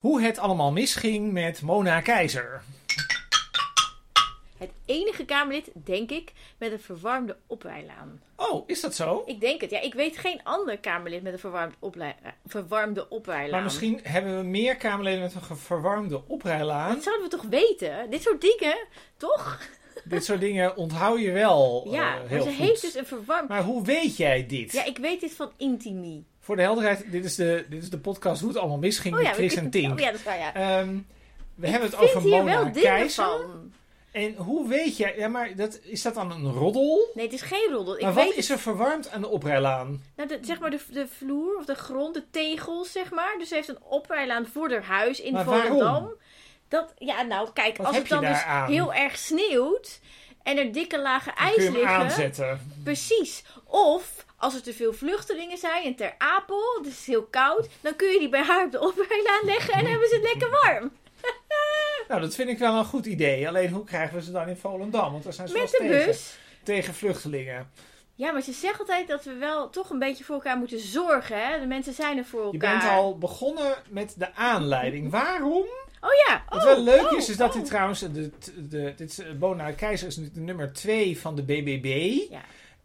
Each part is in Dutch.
Hoe het allemaal misging met Mona Keizer. Het enige Kamerlid, denk ik, met een verwarmde oprijlaan. Oh, is dat zo? Ik denk het. Ja, ik weet geen ander Kamerlid met een verwarmd oplei- eh, verwarmde oprijlaan. Maar misschien hebben we meer Kamerleden met een verwarmde oprijlaan. Dat zouden we toch weten? Dit soort dingen, toch? Dit soort dingen onthoud je wel ja, eh, maar heel ze goed. heeft dus een verwarmd... Maar hoe weet jij dit? Ja, ik weet dit van Intimi. Voor de helderheid, dit is de, dit is de podcast Hoe het allemaal misging Oh ja, met Chris en Tink. Oh ja, dat is waar, ja. Ehm, we Ik hebben het over Mona Keizer. van. En hoe weet jij... Ja, maar dat, is dat dan een roddel? Nee, het is geen roddel. Ik maar weet wat is er verwarmd aan de oprijlaan? Nou, de, zeg maar de, de vloer of de grond, de tegels, zeg maar. Dus ze heeft een oprijlaan voor haar huis in Maar Volendam. Dat, ja, nou, kijk, Wat als het dan dus aan? heel erg sneeuwt en er dikke lagen Dan ijs kun je hem liggen. aanzetten. Precies. Of als er te veel vluchtelingen zijn en ter Apel, het is heel koud, dan kun je die bij haar op de oprijlaan leggen en hebben ze het lekker warm. Nou, dat vind ik wel een goed idee. Alleen hoe krijgen we ze dan in Volendam? Want daar zijn ze Met de tegen, bus. tegen vluchtelingen. Ja, maar ze zegt altijd dat we wel toch een beetje voor elkaar moeten zorgen. Hè? De mensen zijn er voor Je elkaar. bent al begonnen met de aanleiding. Waarom? Oh ja. Wat oh, wel leuk oh, is, is dat oh. dit trouwens... De, de, dit is, eh, Bona Keizer is nu de nummer 2 van de BBB. Ja.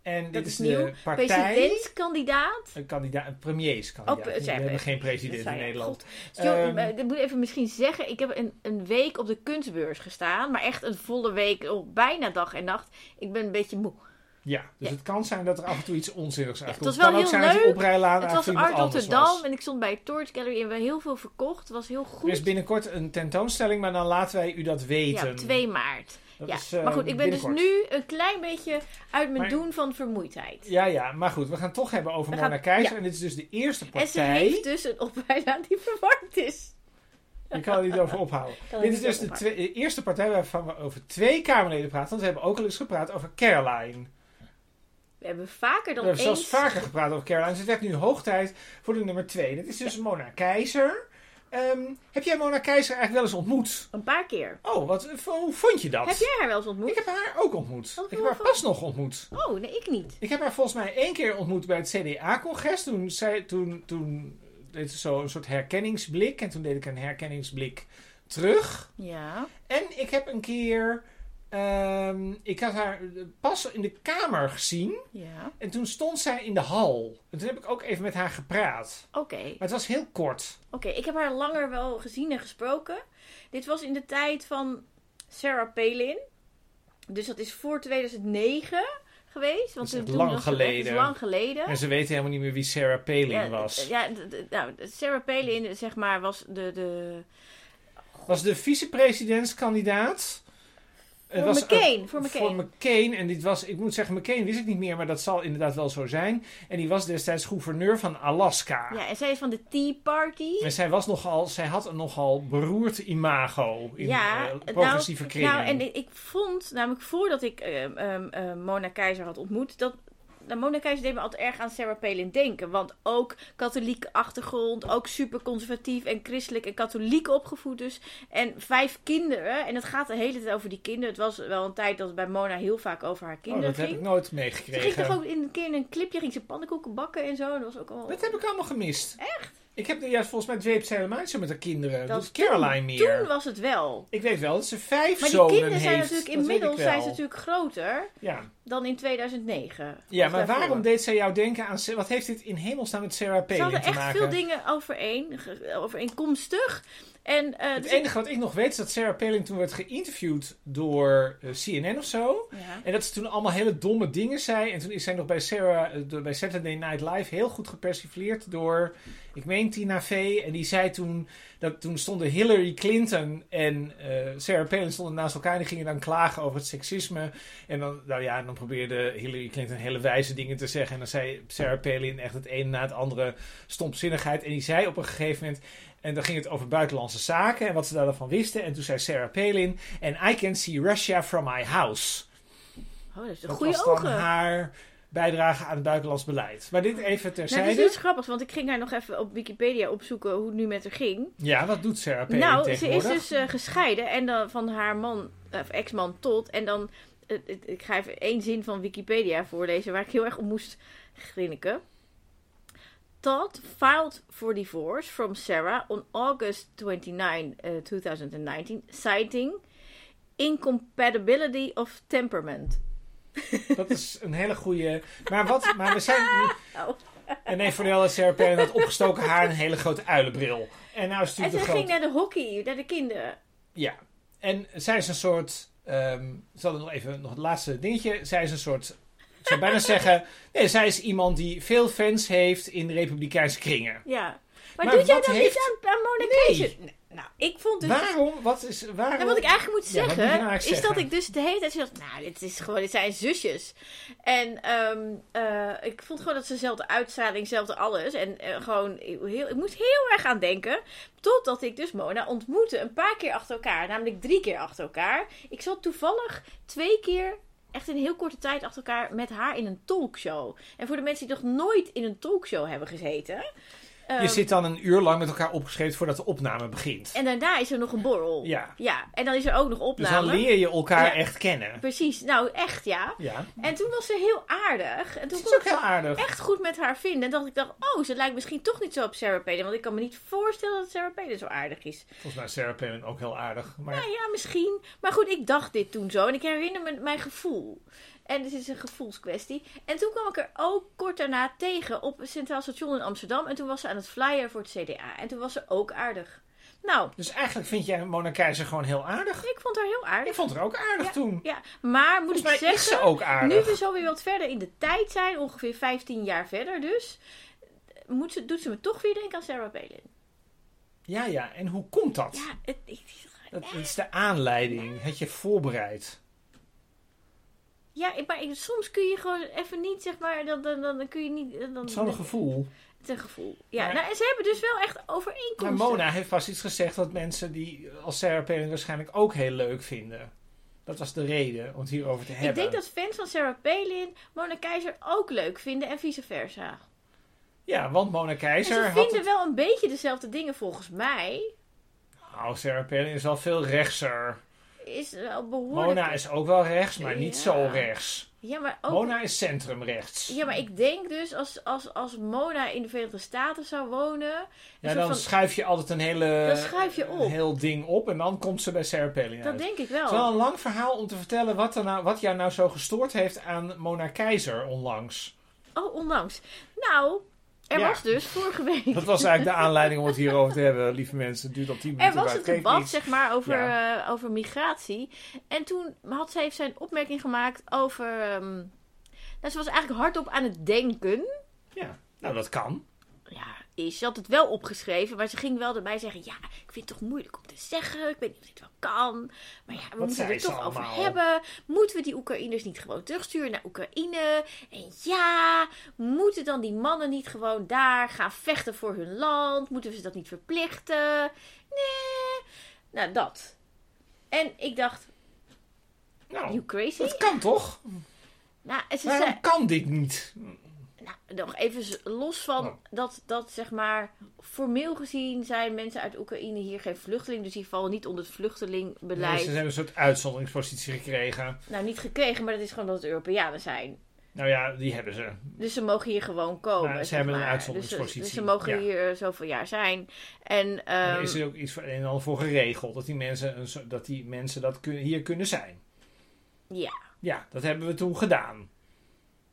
En dit Dat is, is de nieuw. partij... Presidentskandidaat. Een kandidaat, een premierskandidaat. Oh, we hebben eh, geen president in. Nederland. Ehm, eh, dat moet ik even misschien zeggen. Ik heb een, een week op de kunstbeurs gestaan. Maar echt een volle week. Oh, bijna dag en nacht. Ik ben een beetje moe. Ja, dus Ja. het kan zijn dat er af en toe iets onzinnigs het uitkomt. was het kan wel ook heel zijn dat die leuk. oprijlaan het was Art Rotterdam. was. En ik stond bij Torch Gallery. En we hebben heel veel verkocht. Het was heel Er goed. is binnenkort een tentoonstelling, maar dan laten wij u dat weten. Ja, 2 maart. Dat Ja. is, maar goed, ik ben dus nu een klein beetje uit mijn Maar- doen van vermoeidheid. Ja, ja, maar goed, we gaan het toch hebben over We Mona Keizer. ja. En dit is dus de eerste En ze partij. heeft dus een oprijlaan die verwarmd is. Je kan er niet over ophouden. Dit is dus de over twee- de eerste partij waarvan we over twee Kamerleden praten. Want we hebben ook al eens gepraat over Caroline. We hebben vaker We dan hebben eens... zelfs vaker gepraat over Caroline. Dus het werd nu hoog tijd voor de nummer twee. Dit is dus Mona Keizer. Ehm, heb jij Mona Keizer eigenlijk wel eens ontmoet? Een paar keer. Oh, wat, hoe vond je dat? Heb jij haar wel eens ontmoet? Ik heb haar ook ontmoet. Wat ik heb haar pas nog ontmoet. Oh, nee, ik niet. Ik heb haar volgens mij één keer ontmoet bij het CDA-congres. Toen, zij, toen, toen deed ze zo een soort herkenningsblik. En toen deed ik een herkenningsblik terug. Ja. En ik heb een keer... ehm, ik had haar pas in de kamer gezien. Ja. En toen stond zij in de hal. En toen heb ik ook even met haar gepraat. Oké. Maar het was heel kort. Oké, ik heb haar langer wel gezien en gesproken. Dit was in de tijd van Sarah Palin. Dus dat is voor 2009 geweest. Want Dat is toen- lang was geleden. Dat is lang geleden. En ze weten helemaal niet meer wie Sarah Palin ja, was. Ja, nou, Sarah Palin, zeg maar, was de... de Was de vicepresidentskandidaat. Voor was, McCain. Voor McCain. Voor McCain. En dit was, ik moet zeggen, McCain wist ik niet meer, maar dat zal inderdaad wel zo zijn. En die was destijds gouverneur van Alaska. Ja, en zij is van de Tea Party. En zij, was nogal, zij had een nogal beroerd imago in ja, eh, progressieve nou, kringen. nou, en ik- ik vond, namelijk voordat ik ehm, ehm, ehm, Mona Keizer had ontmoet, dat nou, Mona Keizer deed me altijd erg aan Sarah Palin denken. Want ook katholieke achtergrond, ook super conservatief en christelijk en katholiek opgevoed dus. En vijf kinderen. En het gaat de hele tijd over die kinderen. Het was wel een tijd dat het bij Mona heel vaak over haar oh, kinderen dat heb ging. ik nooit Ze ging meegekregen. toch ook in een keer in een clipje ging ze pannenkoeken bakken en zo. Dat was ook al... Dat heb ik allemaal gemist. Echt? Ik heb ja, volgens mij dweept ze helemaal zo met haar kinderen. Dat, doet Caroline meer. Toen was het wel. Ik weet wel dat ze vijf Maar die zonen kinderen zijn heeft. natuurlijk Dat weet inmiddels ik wel. zijn ze natuurlijk groter Ja, dan in 2009. ja maar daarvoor. waarom deed zij jou denken aan... Wat heeft dit in hemelsnaam met Sarah Ze Palin hadden te echt maken? veel dingen overeen, overeenkomstig. En, eh, Het dus enige wat ik nog weet is dat Sarah Palin toen werd geïnterviewd door eh, CNN of zo. ja. En dat ze toen allemaal hele domme dingen zei. En toen is zij nog bij, Sarah, eh, bij Saturday Night Live heel goed gepersifleerd door, ik meen Tina Fey. En die zei toen, dat toen stonden Hillary Clinton en Sarah Palin stonden naast elkaar. En die gingen dan klagen over het seksisme. En dan, nou ja, dan probeerde Hillary Clinton hele wijze dingen te zeggen. En dan zei Sarah Palin echt het een na het andere stompzinnigheid. En die zei op een gegeven moment... En dan ging het over buitenlandse zaken en wat ze daarvan wisten. En toen zei Sarah Palin... And I can see Russia from my house. Oh, dat is een Dat goede was ogen. haar bijdrage aan het buitenlands beleid. Maar dit even Nou, dat terzijde. is iets grappigs, want ik ging haar nog even op Wikipedia opzoeken hoe het nu met haar ging. Ja, wat doet Sarah Palin nou, ze is dus eh, gescheiden en dan van haar man, of ex-man tot. En dan, eh, eh, ik ga even één zin van Wikipedia voorlezen waar ik heel erg om moest grinniken. Todd filed for divorce from Sarah on August 29, uh, 2019, citing incompatibility of temperament. Dat is een hele goede. Maar wat? Maar we zijn. nu- Oh. En nee, voor de hele Sarah Palin had opgestoken haar en een hele grote uilenbril. En nou is het En ze ging naar de hockey, naar de kinderen. Ja. En zij is een soort. ehm ik zal nog even nog het laatste dingetje. Zij is een soort. Ik zou bijna zeggen. Nee, zij is iemand die veel fans heeft in republikeinse kringen. Ja. Maar, Maar doet jij dan heeft- niet aan, aan Mona Nee. Nou, ik vond dus... Waarom? Wat is. Waarom? Nou, wat ik eigenlijk moet Ja, zeggen, nou eigenlijk is dat ik dus de hele tijd dacht, nou, dit is gewoon, dit zijn zusjes. En ehm, eh, ik vond gewoon dat ze dezelfde uitstraling, dezelfde alles. En eh, gewoon, heel, ik moest heel erg aan denken. Totdat ik dus Mona ontmoette, een paar keer achter elkaar. Namelijk drie keer achter elkaar. Ik zat toevallig twee keer, echt in heel korte tijd achter elkaar, met haar in een talkshow. En voor de mensen die nog nooit in een talkshow hebben gezeten... Je ehm, zit dan een uur lang met elkaar opgeschreven voordat de opname begint. En daarna is er nog een borrel. Ja. Ja, en dan is er ook nog Dus opname. dan leer je elkaar Ja. echt kennen. Precies, nou echt ja. Ja. En toen was ze heel aardig. En toen kon ik heel aardig. echt goed met haar vinden. En dacht ik dacht, oh, ze lijkt misschien toch niet zo op Sarah Palin. Want ik kan me niet voorstellen dat Sarah Palin zo aardig is. Volgens mij is Sarah Palin ook heel aardig. Maar Nou ja, misschien. Maar goed, ik dacht dit toen zo. En ik herinner me mijn gevoel. En het is een gevoelskwestie. En toen kwam ik er ook kort daarna tegen op het Centraal Station in Amsterdam. En toen was ze aan het flyer voor het CDA. En toen was ze ook aardig. Nou, Dus eigenlijk vind jij Mona Keizer gewoon heel aardig. ik vond haar heel aardig. Ik vond haar ook aardig toen. Ja, maar moet Volgens ik zeggen... is ze ook Nu aardig. we zo weer wat verder in de tijd zijn, ongeveer 15 jaar verder dus, moet ze, doet ze me toch weer denken aan Sarah Palin. Ja, ja. En hoe komt dat? Ja, het, ik, Dat is de aanleiding. Had je voorbereid? Ja maar soms kun je gewoon even niet, zeg maar, dan, dan, dan, kun je niet... Dan, Het is wel een gevoel. Het is een gevoel. Ja, Maar- nou, en ze hebben dus wel echt Maar overeenkomsten. Mona heeft vast iets gezegd wat mensen die als Sarah Palin waarschijnlijk ook heel leuk vinden. Dat was de reden om het hierover te hebben. Ik denk dat fans van Sarah Palin Mona Keizer ook leuk vinden en vice versa. Ja, want Mona En Keizer ze had vinden het... wel een beetje dezelfde dingen volgens mij. Nou, Sarah Palin is wel veel rechtser. Is wel behoorlijk... Mona is ook wel rechts, maar niet Ja. zo rechts. Ja, maar ook... Mona is centrumrechts. Ja, maar ik denk dus als, als, als Mona in de Verenigde Staten zou wonen. Ja, dan van- schuif je altijd een hele Dan schuif je op. een heel ding op en dan komt ze bij Sarah Palin Dat uit. denk ik Het is wel wel. een lang verhaal om te vertellen wat, er nou, wat jou nou zo gestoord heeft aan Mona Keizer onlangs. Oh, onlangs. Nou, er Ja. was dus vorige week. Dat was eigenlijk de aanleiding om het hierover te hebben, lieve mensen. Het duurt al tien minuten. Er was het debat, niets. zeg maar, over, eh, over migratie. En toen had ze heeft zij een opmerking gemaakt over. ehm, nou, ze was eigenlijk hardop aan het denken. Ja, nou dat kan. Ja, is. Ze had het wel opgeschreven, maar ze ging wel erbij zeggen: Ja, ik vind het toch moeilijk om te zeggen. Ik weet niet of dit wel kan. Maar ja, we moeten het er toch over hebben. Moeten we die Oekraïners niet gewoon terugsturen naar Oekraïne? En ja, moeten dan die mannen niet gewoon daar gaan vechten voor hun land? Moeten we ze dat niet verplichten? Nee. Nou, dat. En ik dacht: Nou, You crazy? dat kan toch? Nou, ze Waarom zei, kan dit niet? Nou, nog even los van Oh. dat, dat, zeg maar, formeel gezien zijn mensen uit Oekraïne hier geen vluchteling. Dus die vallen niet onder het vluchtelingbeleid. Nee, ze hebben een soort uitzonderingspositie gekregen. Nou, niet gekregen, maar dat is gewoon dat het Europeanen zijn. Nou ja, die hebben ze. Dus ze mogen hier gewoon komen. Nou, ze hebben een uitzonderingspositie, Dus, ze- dus ze mogen ja. hier eh, zoveel jaar zijn. En, En ehm, is er ook iets voor, en ander voor geregeld. Dat die mensen, dat, die mensen dat kun- hier kunnen zijn. ja. Ja, dat hebben we toen gedaan.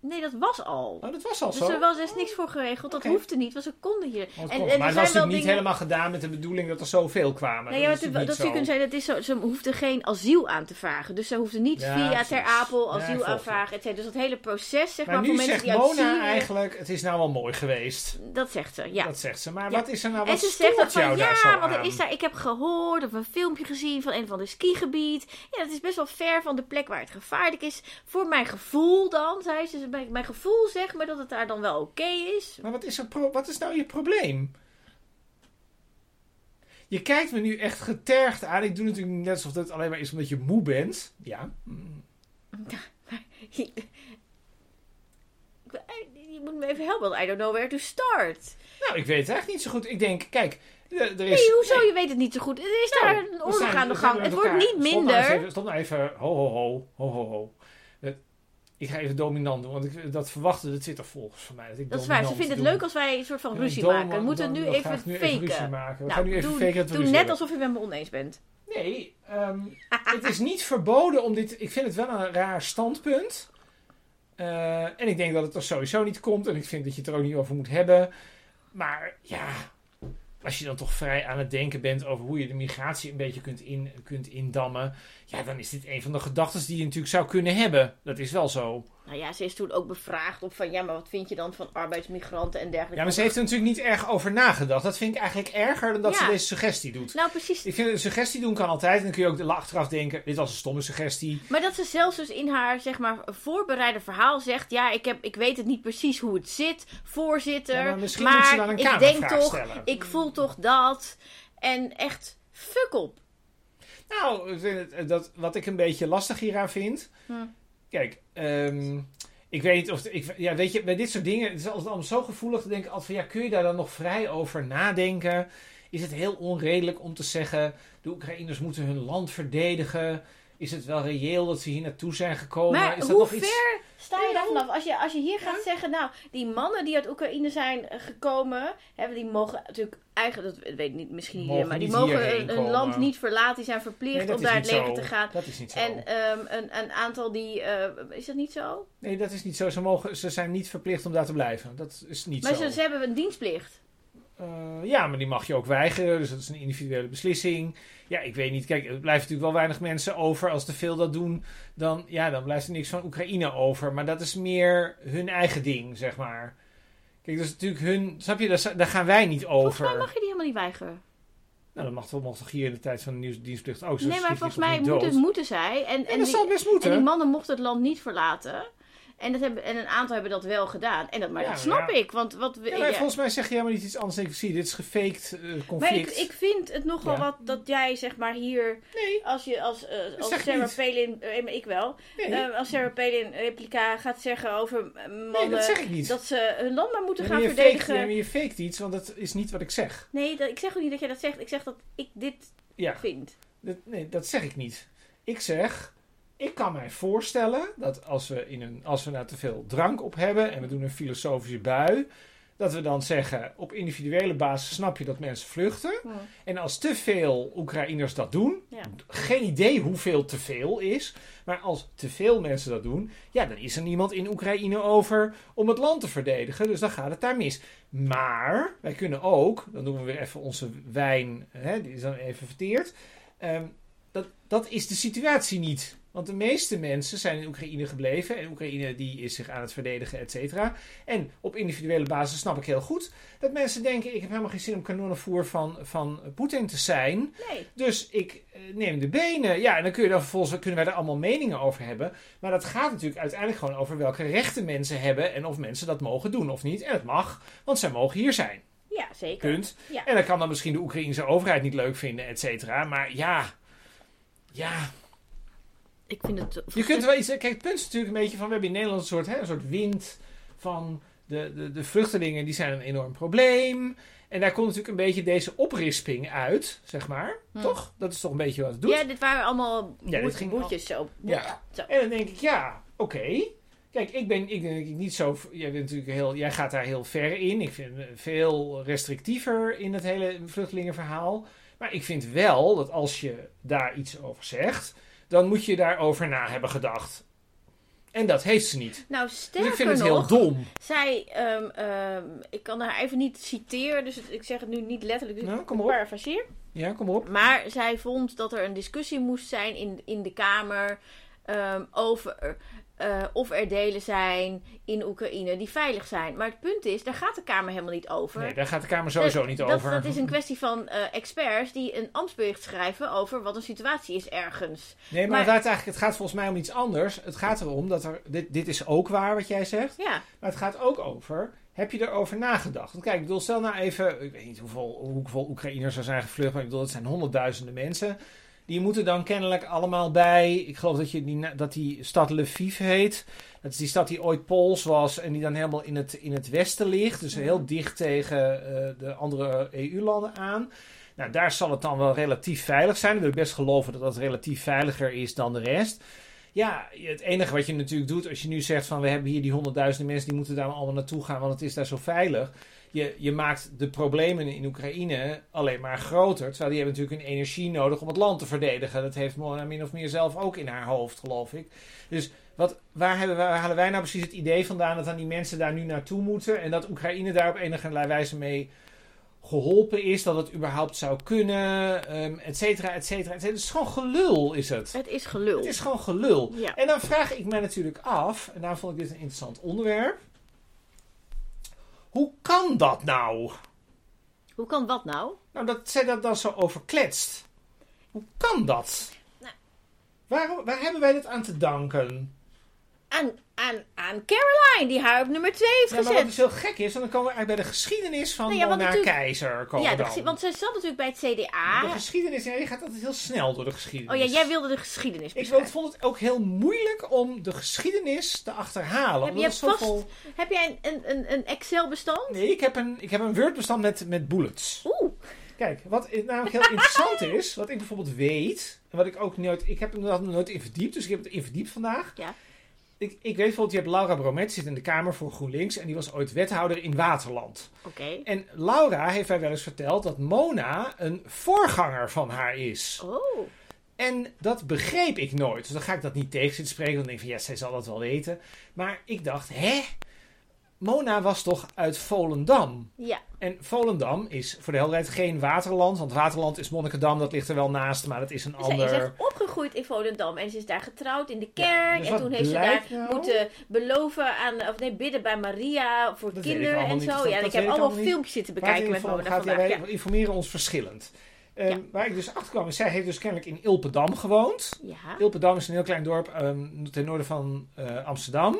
Nee, dat was al. Nou, dat was al Dus zo. er was dus niks voor geregeld. Dat hoefde niet, want ze konden hier. En- en maar het was natuurlijk niet dingen- helemaal gedaan met de bedoeling dat er zoveel kwamen. Nee, ja, dat dat, dat niet dat is zo, ze hoefden geen asiel aan te vragen. Dus ze hoefden niet Ja, via precies. Ter Apel Ja, asiel je. aanvragen. et cetera. Dus dat hele proces, zeg Maar, maar, voor mensen die uit Mona eigenlijk, het is nou wel mooi geweest. Dat zegt ze, ja. Dat zegt ze. Maar Ja. wat is er nou, en wat ze zegt ook van, ja, want er is daar, ik heb gehoord of een filmpje gezien van een van de skigebied. Ja, dat is best wel ver van de plek waar het gevaarlijk is. Voor mijn gevoel dan, zei ze. Mijn, mijn gevoel zegt me dat het daar dan wel oké is. Maar wat is, er pro- wat is nou je probleem? Je kijkt me nu echt getergd aan. Ik doe natuurlijk net alsof het alleen maar is omdat je moe bent. Ja. Mm. Je moet me even helpen, want I don't know where to start. Nou, ik weet het eigenlijk niet zo goed. Ik denk, kijk, er er is... Nee, hoezo? Je weet het niet zo goed. Er is Nou, daar een we oorlog aan de gang. Het wordt niet Stop nou minder. even, stop nou even. Ho, ho, ho. Ho, ho, ho. Ik ga even dominant doen, want ik, dat verwachten de Twitter-volgers van mij. Dat, ik Dat is waar. Ze vinden het doe. leuk als wij een soort van ruzie maken. We moeten nu even faken. maken. We Nou, gaan nu even doe, faken dat we doe net hebben. alsof je met me oneens bent. Nee, ehm, het is niet verboden om dit... Ik vind het wel een raar standpunt. Eh, en ik denk dat het er sowieso niet komt. En ik vind dat je het er ook niet over moet hebben. Maar ja, als je dan toch vrij aan het denken bent over hoe je de migratie een beetje kunt, in, kunt indammen. Ja, dan is dit een van de gedachten die je natuurlijk zou kunnen hebben. Dat is wel zo. Nou ja, ze is toen ook bevraagd op van... Ja, maar wat vind je dan van arbeidsmigranten en dergelijke? Ja, maar ze heeft er natuurlijk niet erg over nagedacht. Dat vind ik eigenlijk erger dan dat Ja. ze deze suggestie doet. Nou, precies. Ik vind een suggestie doen kan altijd. En dan kun je ook de achteraf denken, dit was een stomme suggestie. Maar dat ze zelfs dus in haar, zeg maar, voorbereide verhaal zegt... Ja, ik, heb, ik weet het niet precies hoe het zit, voorzitter. Ja, maar misschien maar moet ze dan een ik denk toch, stellen. ik voel toch dat. En echt, fuck op. Nou, het- dat, wat ik een beetje lastig hieraan vind. Hm. Kijk, ehm, ik weet of. Ik, ja, weet je, bij dit soort dingen. Het is altijd allemaal zo gevoelig. te denken altijd van ja, kun je daar dan nog vrij over nadenken? Is het heel onredelijk om te zeggen. De Oekraïners moeten hun land verdedigen? Is het wel reëel dat ze hier naartoe zijn gekomen? Maar is dat hoe nog ver iets. Sta je daar vanaf? Als je, als je hier gaat zeggen, nou, die mannen die uit Oekraïne zijn eh, gekomen, hè, die mogen natuurlijk eigenlijk, dat weet ik niet, misschien Mogen iedereen, maar die mogen hun, land niet verlaten, die zijn verplicht Nee, om daar het leven zo. te gaan. Dat is niet zo. En ehm, een, een aantal die, eh, is dat niet zo? nee, dat is niet zo. Ze, mogen, ze zijn niet verplicht om daar te blijven. Dat is niet Maar zo. ze, ze hebben een dienstplicht. Eh, ja, maar die mag je ook weigeren. Dus dat is een individuele beslissing. Ja, ik weet niet. Kijk, er blijven natuurlijk wel weinig mensen over. Als te veel dat doen, dan, ja, dan blijft er niks van Oekraïne over. Maar dat is meer hun eigen ding, zeg maar. Kijk, dat is natuurlijk hun... Snap je? Daar, daar gaan wij niet Volgens mij over. mag je die helemaal niet weigeren. Nou, dat mag toch, mag toch hier in de tijd van de nieuwsdienstplicht ook. Zo nee, maar volgens mij moeten, moeten zij. En, Ja, en, dat die, zal best en moeten. die mannen mochten het land niet verlaten. En, dat hebben, en een aantal hebben dat wel gedaan. En dat, maar Ja, dat snap ja. ik. Want wat, we- Ja, volgens mij zeg je helemaal niet iets anders. Ik zie, dit is gefaked eh, Maar ik, conflict. ik vind het nogal wat dat jij zeg maar hier, Nee, als je als, eh, als Sarah niet. Palin, eh, ik wel, nee, als Sarah Palin replica gaat zeggen over eh, nee, mannen dat zeg ik niet. dat ze hun land maar moeten gaan je verdedigen. faked, maar je faked iets, want dat is niet wat ik zeg. Nee, dat, ik zeg ook niet dat jij dat zegt. Ik zeg dat ik dit vind. Dat, nee, dat zeg ik niet. Ik zeg, ik kan mij voorstellen dat als we, in een, als we daar te veel drank op hebben en we doen een filosofische bui, dat we dan zeggen, op individuele basis snap je dat mensen vluchten. En als te veel Oekraïners dat doen, Ja. geen idee hoeveel te veel is, maar als te veel mensen dat doen, ja, dan is er niemand in Oekraïne over om het land te verdedigen, dus dan gaat het daar mis. Maar wij kunnen ook, dan doen we weer even onze wijn, hè, die is dan even verteerd. Ehm, dat, dat is de situatie niet. Want de meeste mensen zijn in Oekraïne gebleven. En Oekraïne die is zich aan het verdedigen, et cetera. En op individuele basis snap ik heel goed dat mensen denken... ik heb helemaal geen zin om kanonnenvoer van, van Poetin te zijn. Nee. Dus ik eh, neem de benen. Ja, en dan kun je dan vervolgens kunnen wij er allemaal meningen over hebben. Maar dat gaat natuurlijk uiteindelijk gewoon over welke rechten mensen hebben... en of mensen dat mogen doen of niet. En het mag, want zij mogen hier zijn. Ja, zeker. Punt. Ja. En dan kan dan misschien de Oekraïnse overheid niet leuk vinden, et cetera. Maar ja... Ja, Ik vind het... je kunt wel iets. Kijk, het punt is natuurlijk een beetje van. We hebben in Nederland een soort, hè, een soort wind van. De, de, de vluchtelingen die zijn een enorm probleem. En daar komt natuurlijk een beetje deze oprisping uit, zeg maar. Hm. Toch? Dat is toch een beetje wat het doet. Ja, dit waren allemaal Ja, ging boetjes zo. Ja. Zo. En dan denk ik, ja, oké. Kijk, ik ben, ik denk ik niet zo. Jij, bent natuurlijk heel, jij gaat daar heel ver in. Ik vind veel restrictiever in het hele vluchtelingenverhaal. Maar ik vind wel dat als je daar iets over zegt, dan moet je daarover na hebben gedacht. En dat heeft ze niet. Nou, Dus sterker ik vind het heel dom. zij, ehm, ehm, ik kan haar even niet citeren, dus ik zeg het nu niet letterlijk, dus Nou, ik kom op. Ja, kom op. Maar zij vond dat er een discussie moest zijn in, in de Kamer ehm, over eh, of er delen zijn in Oekraïne die veilig zijn. Maar het punt is, daar gaat de Kamer helemaal niet over. Nee, daar gaat de Kamer sowieso Dat- niet dat, over. Dat is een kwestie van eh, experts die een ambtsbericht schrijven over wat een situatie is ergens. Nee, maar, maar- het, gaat eigenlijk, het gaat volgens mij om iets anders. Het gaat erom dat er. Dit, dit is ook waar wat jij zegt. Ja, Maar het gaat ook over. Heb je erover nagedacht? Want kijk, ik bedoel, stel nou even. Ik weet niet hoeveel, hoeveel Oekraïners er zijn gevlucht. Maar ik bedoel, het zijn honderdduizenden mensen. Die moeten dan kennelijk allemaal bij. Ik geloof dat, je die, dat die stad Lviv heet. Dat is die stad die ooit Pools was. En die dan helemaal in het, in het westen ligt. Dus Mhm. heel dicht tegen eh, de andere EU-landen aan. Nou, daar zal het dan wel relatief veilig zijn. Ik wil best geloven dat dat relatief veiliger is dan de rest. Ja, het enige wat je natuurlijk doet als je nu zegt van we hebben hier die honderdduizenden mensen die moeten daar allemaal naartoe gaan, want het is daar zo veilig. Je, je maakt de problemen in Oekraïne alleen maar groter. Terwijl die hebben natuurlijk een energie nodig om het land te verdedigen. Dat heeft Mona min of meer zelf ook in haar hoofd, geloof ik. Dus wat, waar, hebben, waar halen wij nou precies het idee vandaan dat dan die mensen daar nu naartoe moeten? En dat Oekraïne daar op enige wijze mee geholpen is, dat het überhaupt zou kunnen, um, et cetera, et cetera, et cetera. Het is gewoon gelul, is het. Het is gelul. Het is gewoon gelul. Ja. En dan vraag ik mij natuurlijk af, en daarom vond ik dit een interessant onderwerp. Hoe kan dat nou? Hoe kan wat nou? Nou, dat zij dat dan zo overkletst. Hoe kan dat? Nou. Waar, waar hebben wij dit aan te danken? Aan, aan, aan Caroline, die haar op nummer 2 heeft Ja, maar gezet. wat dus heel gek is, dan komen we eigenlijk bij de geschiedenis van Nou ja, Keizer. Komen ja, de want zij zat natuurlijk bij het CDA. De geschiedenis, ja, je gaat altijd heel snel door de geschiedenis. Oh ja, jij wilde de geschiedenis Ik vond het ook heel moeilijk om de geschiedenis te achterhalen. Heb je zoveel- vast- Heb jij een, een, een, een Excel-bestand? Nee, ik heb een, ik heb een Word-bestand met, met bullets. Oeh, Kijk, wat namelijk heel interessant is, wat ik bijvoorbeeld weet, en wat ik ook nooit, ik heb er nog nooit in verdiept, dus ik heb het in verdiept vandaag. Ja. Ik, ik weet bijvoorbeeld, je hebt Laura Bromet, zit in de Kamer voor GroenLinks, en die was ooit wethouder in Waterland. oké. En Laura heeft mij wel eens verteld dat Mona een voorganger van haar is. Oh, En dat begreep ik nooit. Dus dan ga ik dat niet tegen zitten spreken. Dan denk ik van, ja, zij zal dat wel weten. Maar ik dacht, hè? Mona was toch uit Volendam? ja. En Volendam is voor de helderheid geen waterland. Want waterland is Monnikendam, dat ligt er wel naast. Maar dat is een is ander... echt opgegroeid in Volendam en ze is daar getrouwd in de kerk. Ja, dus en toen heeft ze daar nou? moeten beloven aan, of nee, bidden bij Maria voor Dat kinderen en zo. Ja, dat ik heb allemaal filmpjes zitten bekijken met Mona gaat, ja, vandaag. wij Ja. informeren ons verschillend. Ehm, Ja. Waar ik dus achter kwam, is zij heeft dus kennelijk in Ilpendam gewoond. Ja. Ilpendam is een heel klein dorp ehm, ten noorden van eh, Amsterdam.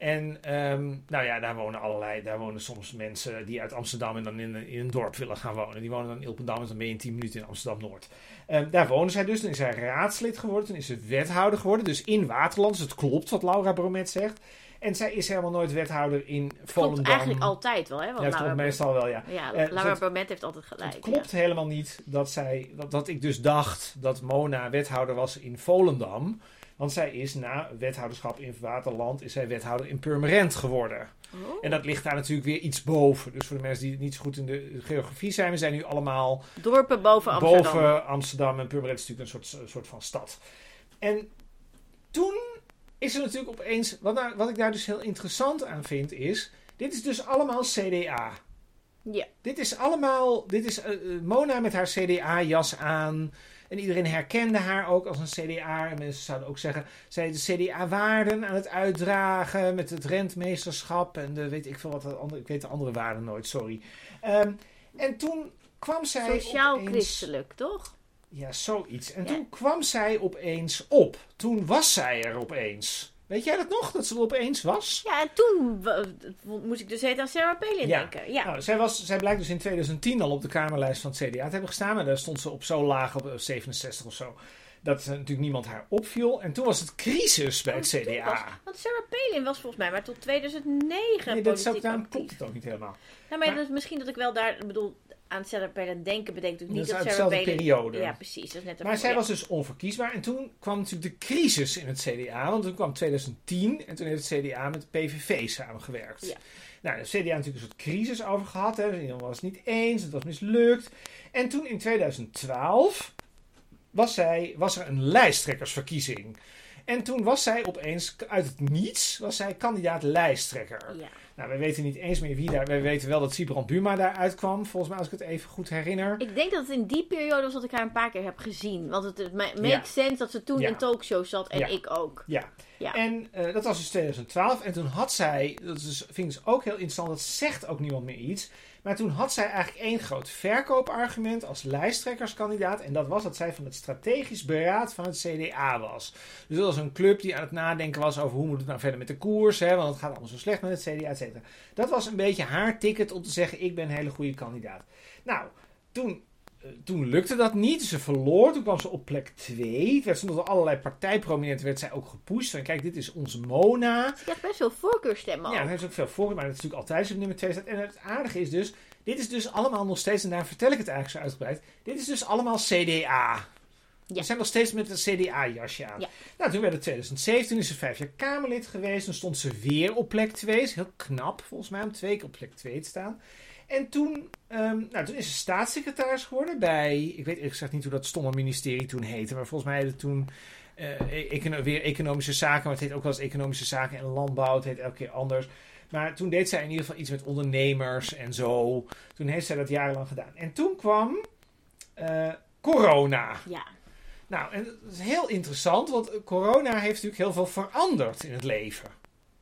En ehm, nou ja, daar wonen allerlei, daar wonen soms mensen die uit Amsterdam en dan in, een- in een dorp willen gaan wonen. Die wonen dan in Ilpendam en dan ben je in 10 minuten in Amsterdam-Noord. Ehm, daar wonen zij dus, toen is zij raadslid geworden, toen is ze wethouder geworden, dus in Waterland. Dus het klopt wat Laura Bromet zegt. En zij is helemaal nooit wethouder in Volendam. Klopt eigenlijk altijd wel, hè? Want Ja, dat Laura, meestal wel, ja. ja, Eh, Laura dat- Bromet heeft altijd gelijk. Het klopt helemaal niet dat, zij, dat, dat ik dus dacht dat Mona wethouder was in Volendam. Want zij is na wethouderschap in Waterland, is zij wethouder in Purmerend geworden. Oh. En dat ligt daar natuurlijk weer iets boven. Dus voor de mensen die niet zo goed in de geografie zijn, we zijn nu allemaal Dorpen boven Amsterdam. boven Amsterdam. En Purmerend is natuurlijk een soort, soort van stad. En toen is er natuurlijk opeens, wat, nou, wat ik daar dus heel interessant aan vind, is, dit is dus allemaal CDA. Ja. Dit is allemaal. Dit is eh, eh, Mona met haar CDA-jas aan. En iedereen herkende haar ook als een CDA. En mensen zouden ook zeggen. Zij de CDA-waarden aan het uitdragen. Met het rentmeesterschap. En de weet ik veel wat. de Andere, ik weet de andere waarden nooit, sorry. Ehm, en toen kwam zij. opeens- Sociaal-christelijk, toch? Ja, zoiets. En Ja. toen kwam zij opeens op. Toen was zij er opeens. Weet jij dat nog? Dat ze er opeens was? Ja, en toen moest ik dus heet aan Sarah Palin Ja. denken. Ja. Nou, zij, was, zij blijkt dus in 2010 al op de Kamerlijst van het CDA te hebben gestaan. Maar daar stond ze op zo laag, op eh, 67 of zo. Dat eh, natuurlijk niemand haar opviel. En toen was het crisis bij het CDA. was- Want Sarah Palin was volgens mij maar tot 2009 Nee, dat daarom actief. klopt het ook niet helemaal. Nou, maar, Maar- dat is misschien dat ik wel daar, ik bedoel, aan Sarah Palin denken bedenkt Dat niet is dat, uit Sarah Palin... periode. Ja, precies. Dat is net Maar zij was dus onverkiesbaar. En toen kwam natuurlijk de crisis in het CDA. Want toen kwam 2010 en toen heeft het CDA met de PVV samengewerkt. Ja. Nou, de CDA natuurlijk een soort crisis over gehad. Hè. Iedereen was het niet eens, het was mislukt. En toen in 2012 was, zij, was er een lijsttrekkersverkiezing. En toen was zij opeens uit het niets was zij kandidaat lijsttrekker. Ja. Nou, wij weten niet eens meer wie daar. Wij weten wel dat Sibrand Buma daar uitkwam. Volgens mij, als ik het even goed herinner. Ik denk dat het in die periode was dat ik haar een paar keer heb gezien. Want het, het ma- makes Ja. sense dat ze toen Ja. in talkshows zat en Ja. ik ook. Ja. Ja. En eh, dat was dus 2012. En toen had zij, dat is, vind ik dus ook heel interessant, dat zegt ook niemand meer iets. Maar toen had zij eigenlijk één groot verkoopargument als lijsttrekkerskandidaat. En dat was dat zij van het strategisch beraad van het CDA was. Dus dat was een club die aan het nadenken was over hoe moet het nou verder met de koers. Hè, want het gaat allemaal zo slecht met het CDA, et cetera. Dat was een beetje haar ticket om te zeggen, ik ben een hele goede kandidaat. Nou, toen toen lukte dat niet. Ze verloor. Toen kwam ze op plek 2. Werd ze door allerlei partijprominenten werd zij ook gepusht. Van kijk, dit is onze Mona. Ze had best veel voorkeurstemmen Ja, al. daar heeft ze ook veel voor. Maar dat is natuurlijk altijd als je op nummer 2 staat. En het aardige is dus. Dit is dus allemaal nog steeds. En daar vertel ik het eigenlijk zo uitgebreid. Dit is dus allemaal CDA. We zijn nog steeds met een CDA-jasje aan. Ja. Nou, toen werd het 2017, is ze vijf jaar Kamerlid geweest. Dan stond ze weer op plek 2. Is heel knap, volgens mij, om twee keer op plek 2 te staan. En toen, ehm, nou, toen is ze staatssecretaris geworden bij... Ik weet eerlijk gezegd niet hoe dat stomme ministerie toen heette. Maar volgens mij heette het toen eh, econo- weer economische zaken. Maar het heet ook wel eens economische zaken en landbouw. Het heet elke keer anders. Maar toen deed zij in ieder geval iets met ondernemers en zo. Toen heeft zij dat jarenlang gedaan. En toen kwam eh, corona. Ja. Nou, en dat is heel interessant, want corona heeft natuurlijk heel veel veranderd in het leven,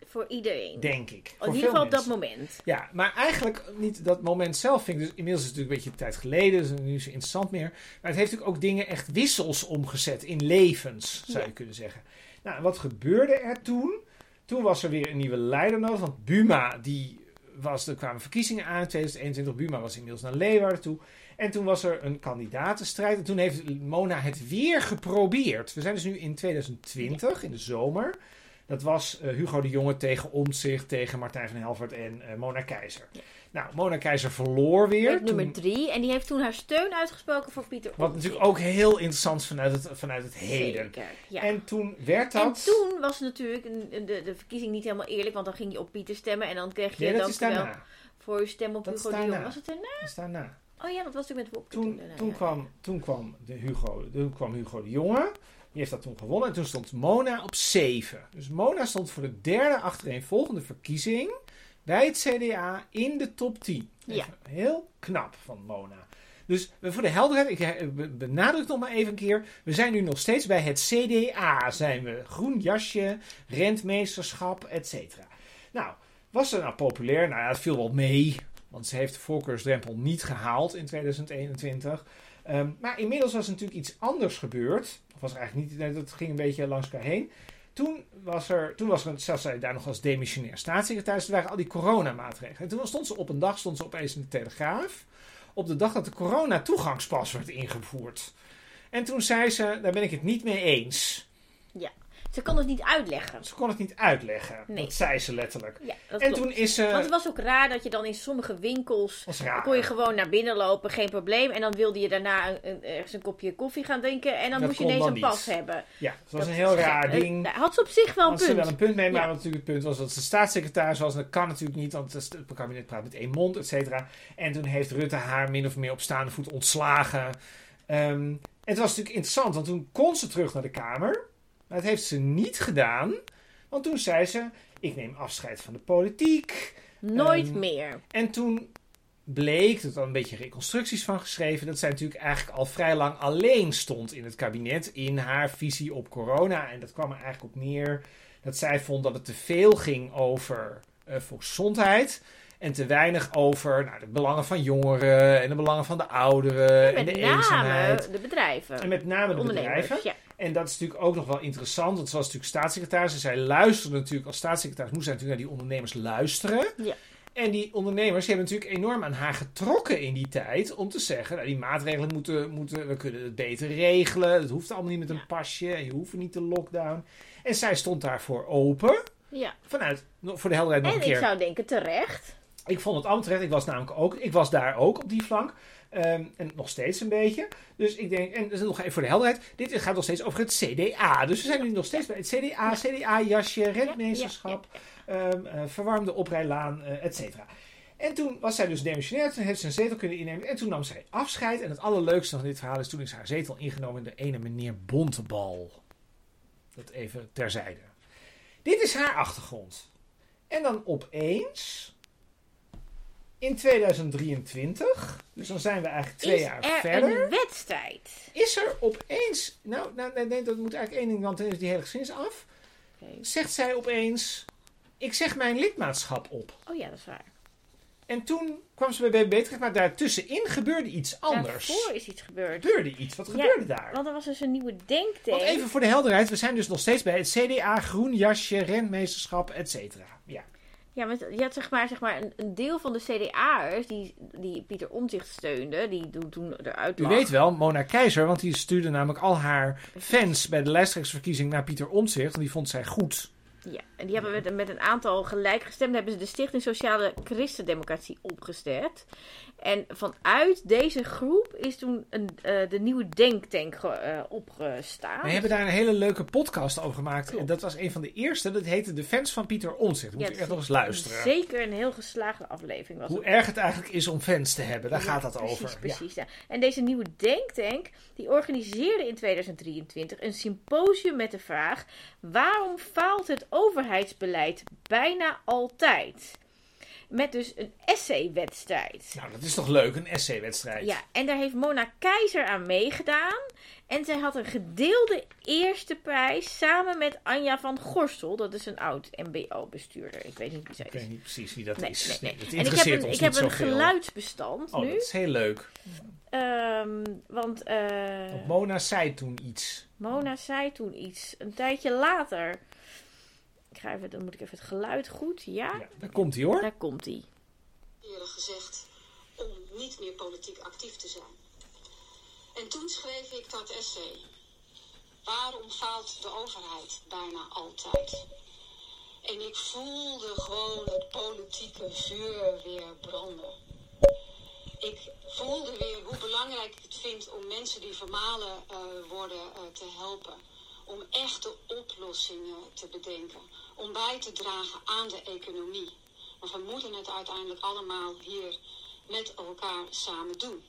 Voor iedereen. denk ik. in ieder geval op dat moment. Ja, maar eigenlijk niet dat moment zelf vind ik dus inmiddels is het natuurlijk een beetje tijd geleden, dus nu is het interessant meer. Maar het heeft natuurlijk ook dingen echt wissels omgezet in levens, zou Ja. je kunnen zeggen. Nou, en wat gebeurde er toen? Toen was er weer een nieuwe leider nodig, want Buma, die was, er kwamen verkiezingen aan in 2021, Buma was inmiddels naar Leeuwarden toe. En toen was er een kandidatenstrijd en toen heeft Mona het weer geprobeerd. We zijn dus nu in 2020, in de zomer. Dat was eh, Hugo de Jonge tegen Omtzigt, tegen Martijn van Helvert en eh, Mona Keizer. Ja. Nou, Mona Keizer verloor weer. Nummer drie. En die heeft toen haar steun uitgesproken voor Pieter wat natuurlijk ook heel interessant vanuit het, vanuit het heden. Zeker, ja. En toen werd En dat... toen was natuurlijk de, de verkiezing niet helemaal eerlijk, want dan ging je op Pieter stemmen en dan kreeg je nee, dat dan is daarna. voor je stem op Dat Hugo de Jong. daarna. Was het daarna? Dat is daarna. Oh ja, dat was natuurlijk met Wopke Toen, ja. kwam, toen, kwam de Hugo, toen kwam Hugo de Jonge. Die heeft dat toen gewonnen. En toen stond Mona op 7. Dus Mona stond voor de derde achtereenvolgende verkiezing bij het CDA in de top 10. Ja. Heel knap van Mona. Dus voor de helderheid, ik be- benadruk nog maar even een keer. We zijn nu nog steeds bij het CDA. Zijn we groen jasje, rentmeesterschap, et cetera. Nou, was ze nou populair? Nou ja, het viel wel mee. Want ze heeft de voorkeursdrempel niet gehaald in 2021. Ehm, maar inmiddels was natuurlijk iets anders gebeurd. Of was er eigenlijk niet, dat ging een beetje langs elkaar heen. Toen was er, toen was er zelfs zij daar nog als demissionair staatssecretaris. Er waren al die coronamaatregelen. En toen stond ze op een dag, stond ze opeens in de Telegraaf. Op de dag dat de corona-toegangspas werd ingevoerd. En toen zei ze, daar ben ik het niet mee eens. Ze kon het niet uitleggen. Ze kon het niet uitleggen. Nee. Dat zei ze letterlijk. Ja, dat En klopt. toen is ze... Want het was ook raar dat je dan in sommige winkels... was Dan raar. kon je gewoon naar binnen lopen, geen probleem. En dan wilde je daarna een, ergens een kopje koffie gaan drinken. En dan Dat moest je ineens een niet. pas hebben. Ja, het was Dat een heel raar Eh, ding. Daar had ze op zich wel een had ze punt. wel een punt mee, maar Ja. natuurlijk het punt was dat ze staatssecretaris was. En dat kan natuurlijk niet, want het kabinet praat met één mond, et cetera. En toen heeft Rutte haar min of meer op staande voet ontslagen. Ehm, en het was natuurlijk interessant, want toen kon ze terug naar de Kamer. Maar dat heeft ze niet gedaan, want toen zei ze: Ik neem afscheid van de politiek. Nooit Ehm, meer. En toen bleek, er al een beetje reconstructies van geschreven, dat zij natuurlijk eigenlijk al vrij lang alleen stond in het kabinet in haar visie op corona. En dat kwam er eigenlijk op neer dat zij vond dat het te veel ging over eh volksgezondheid. En te weinig over nou, de belangen van jongeren en de belangen van de ouderen en Met de name eenzaamheid. de bedrijven. En met name de ondernemers. bedrijven. Ja. En dat is natuurlijk ook nog wel interessant, want ze was natuurlijk staatssecretaris. En zij luisterde natuurlijk, als staatssecretaris moest zij natuurlijk naar die ondernemers luisteren. Ja. En die ondernemers die hebben natuurlijk enorm aan haar getrokken in die tijd. Om te zeggen, nou, die maatregelen moeten, moeten, we kunnen het beter regelen. Het hoeft allemaal niet met een pasje. En je hoeft niet te lockdown. En zij stond daarvoor open. ja. Vanuit, voor de helderheid nog En een ik keer. zou denken terecht. Ik vond het allemaal terecht. Ik was namelijk ook, ik was daar ook op die flank. Ehm, en nog steeds een beetje. Dus ik denk, en dus nog even voor de helderheid. Dit gaat nog steeds over het CDA. Dus we zijn nu nog steeds bij het CDA, CDA-jasje, rentmeesterschap, ehm, eh, verwarmde oprijlaan, eh et cetera. En toen was zij dus demissionair. Toen heeft ze een zetel kunnen innemen. En toen nam zij afscheid. En het allerleukste van dit verhaal is toen is haar zetel ingenomen door de ene meneer Bontebal. Dat even terzijde. Dit is haar achtergrond. En dan opeens, in 2023, dus dan zijn we eigenlijk twee is jaar er verder, een wedstrijd? is er opeens, nou, nou nee, dat moet eigenlijk één ding, want dan is die hele geschiedenis af, zegt zij opeens, ik zeg mijn lidmaatschap op. Oh ja, dat is waar. En toen kwam ze bij BBB terecht, maar daartussenin gebeurde iets anders. Daarvoor is iets gebeurd. gebeurde iets. Wat Ja, gebeurde daar? Want er was dus een nieuwe denktank. Want even voor de helderheid, we zijn dus nog steeds bij het CDA, groen jasje, rentmeesterschap, et cetera. Ja. Ja, want je had zeg maar, zeg maar een, een deel van de CDA'ers die, die Pieter Omtzigt steunde, die toen- toen eruit U lag. weet wel, Mona Keizer, want die stuurde namelijk al haar fans bij de lijsttrekkersverkiezing naar Pieter Omtzigt. En die vond zij goed. Ja, en die hebben met, met een aantal gelijkgestemden hebben ze de Stichting Sociale Christendemocratie opgesteld. En vanuit deze groep is toen een, eh, de nieuwe denktank eh, opgestaan. We hebben daar een hele leuke podcast over gemaakt. En dat was een van de eerste. Dat heette De Fans van Pieter Omtzigt. Moet Ja, je echt nog eens luisteren. Zeker een heel geslaagde aflevering was Hoe het. erg het eigenlijk is om fans te hebben. Daar Ja, gaat dat precies, over. Precies, ja. En deze nieuwe denktank, die organiseerde in 2023 een symposium met de vraag... waarom faalt het overheidsbeleid bijna altijd? Met dus een essay-wedstrijd. Nou, dat is toch leuk, een essay-wedstrijd. Ja, en daar heeft Mona Keizer aan meegedaan. En zij had een gedeelde eerste prijs samen met Anja van Gorstel. Dat is een oud MBO-bestuurder. Ik weet niet wie zij Ik is. weet niet precies wie dat Nee, is. nee, nee. dat En ik heb een, ik heb een geluidsbestand Oh, nu. dat is heel leuk. Ehm, want eh, Want Mona zei toen iets. Mona zei toen iets. Een tijdje later. Ik ga even, dan moet ik even het geluid goed. Ja, Ja, daar komt hij hoor. daar komt hij. eerder gezegd om niet meer politiek actief te zijn. En toen schreef ik dat essay. Waarom faalt de overheid bijna altijd? En ik voelde gewoon het politieke vuur weer branden. Ik voelde weer hoe belangrijk ik het vind om mensen die vermalen eh, worden eh, te helpen. Om echte oplossingen te bedenken. Om bij te dragen aan de economie. Maar we moeten het uiteindelijk allemaal hier met elkaar samen doen.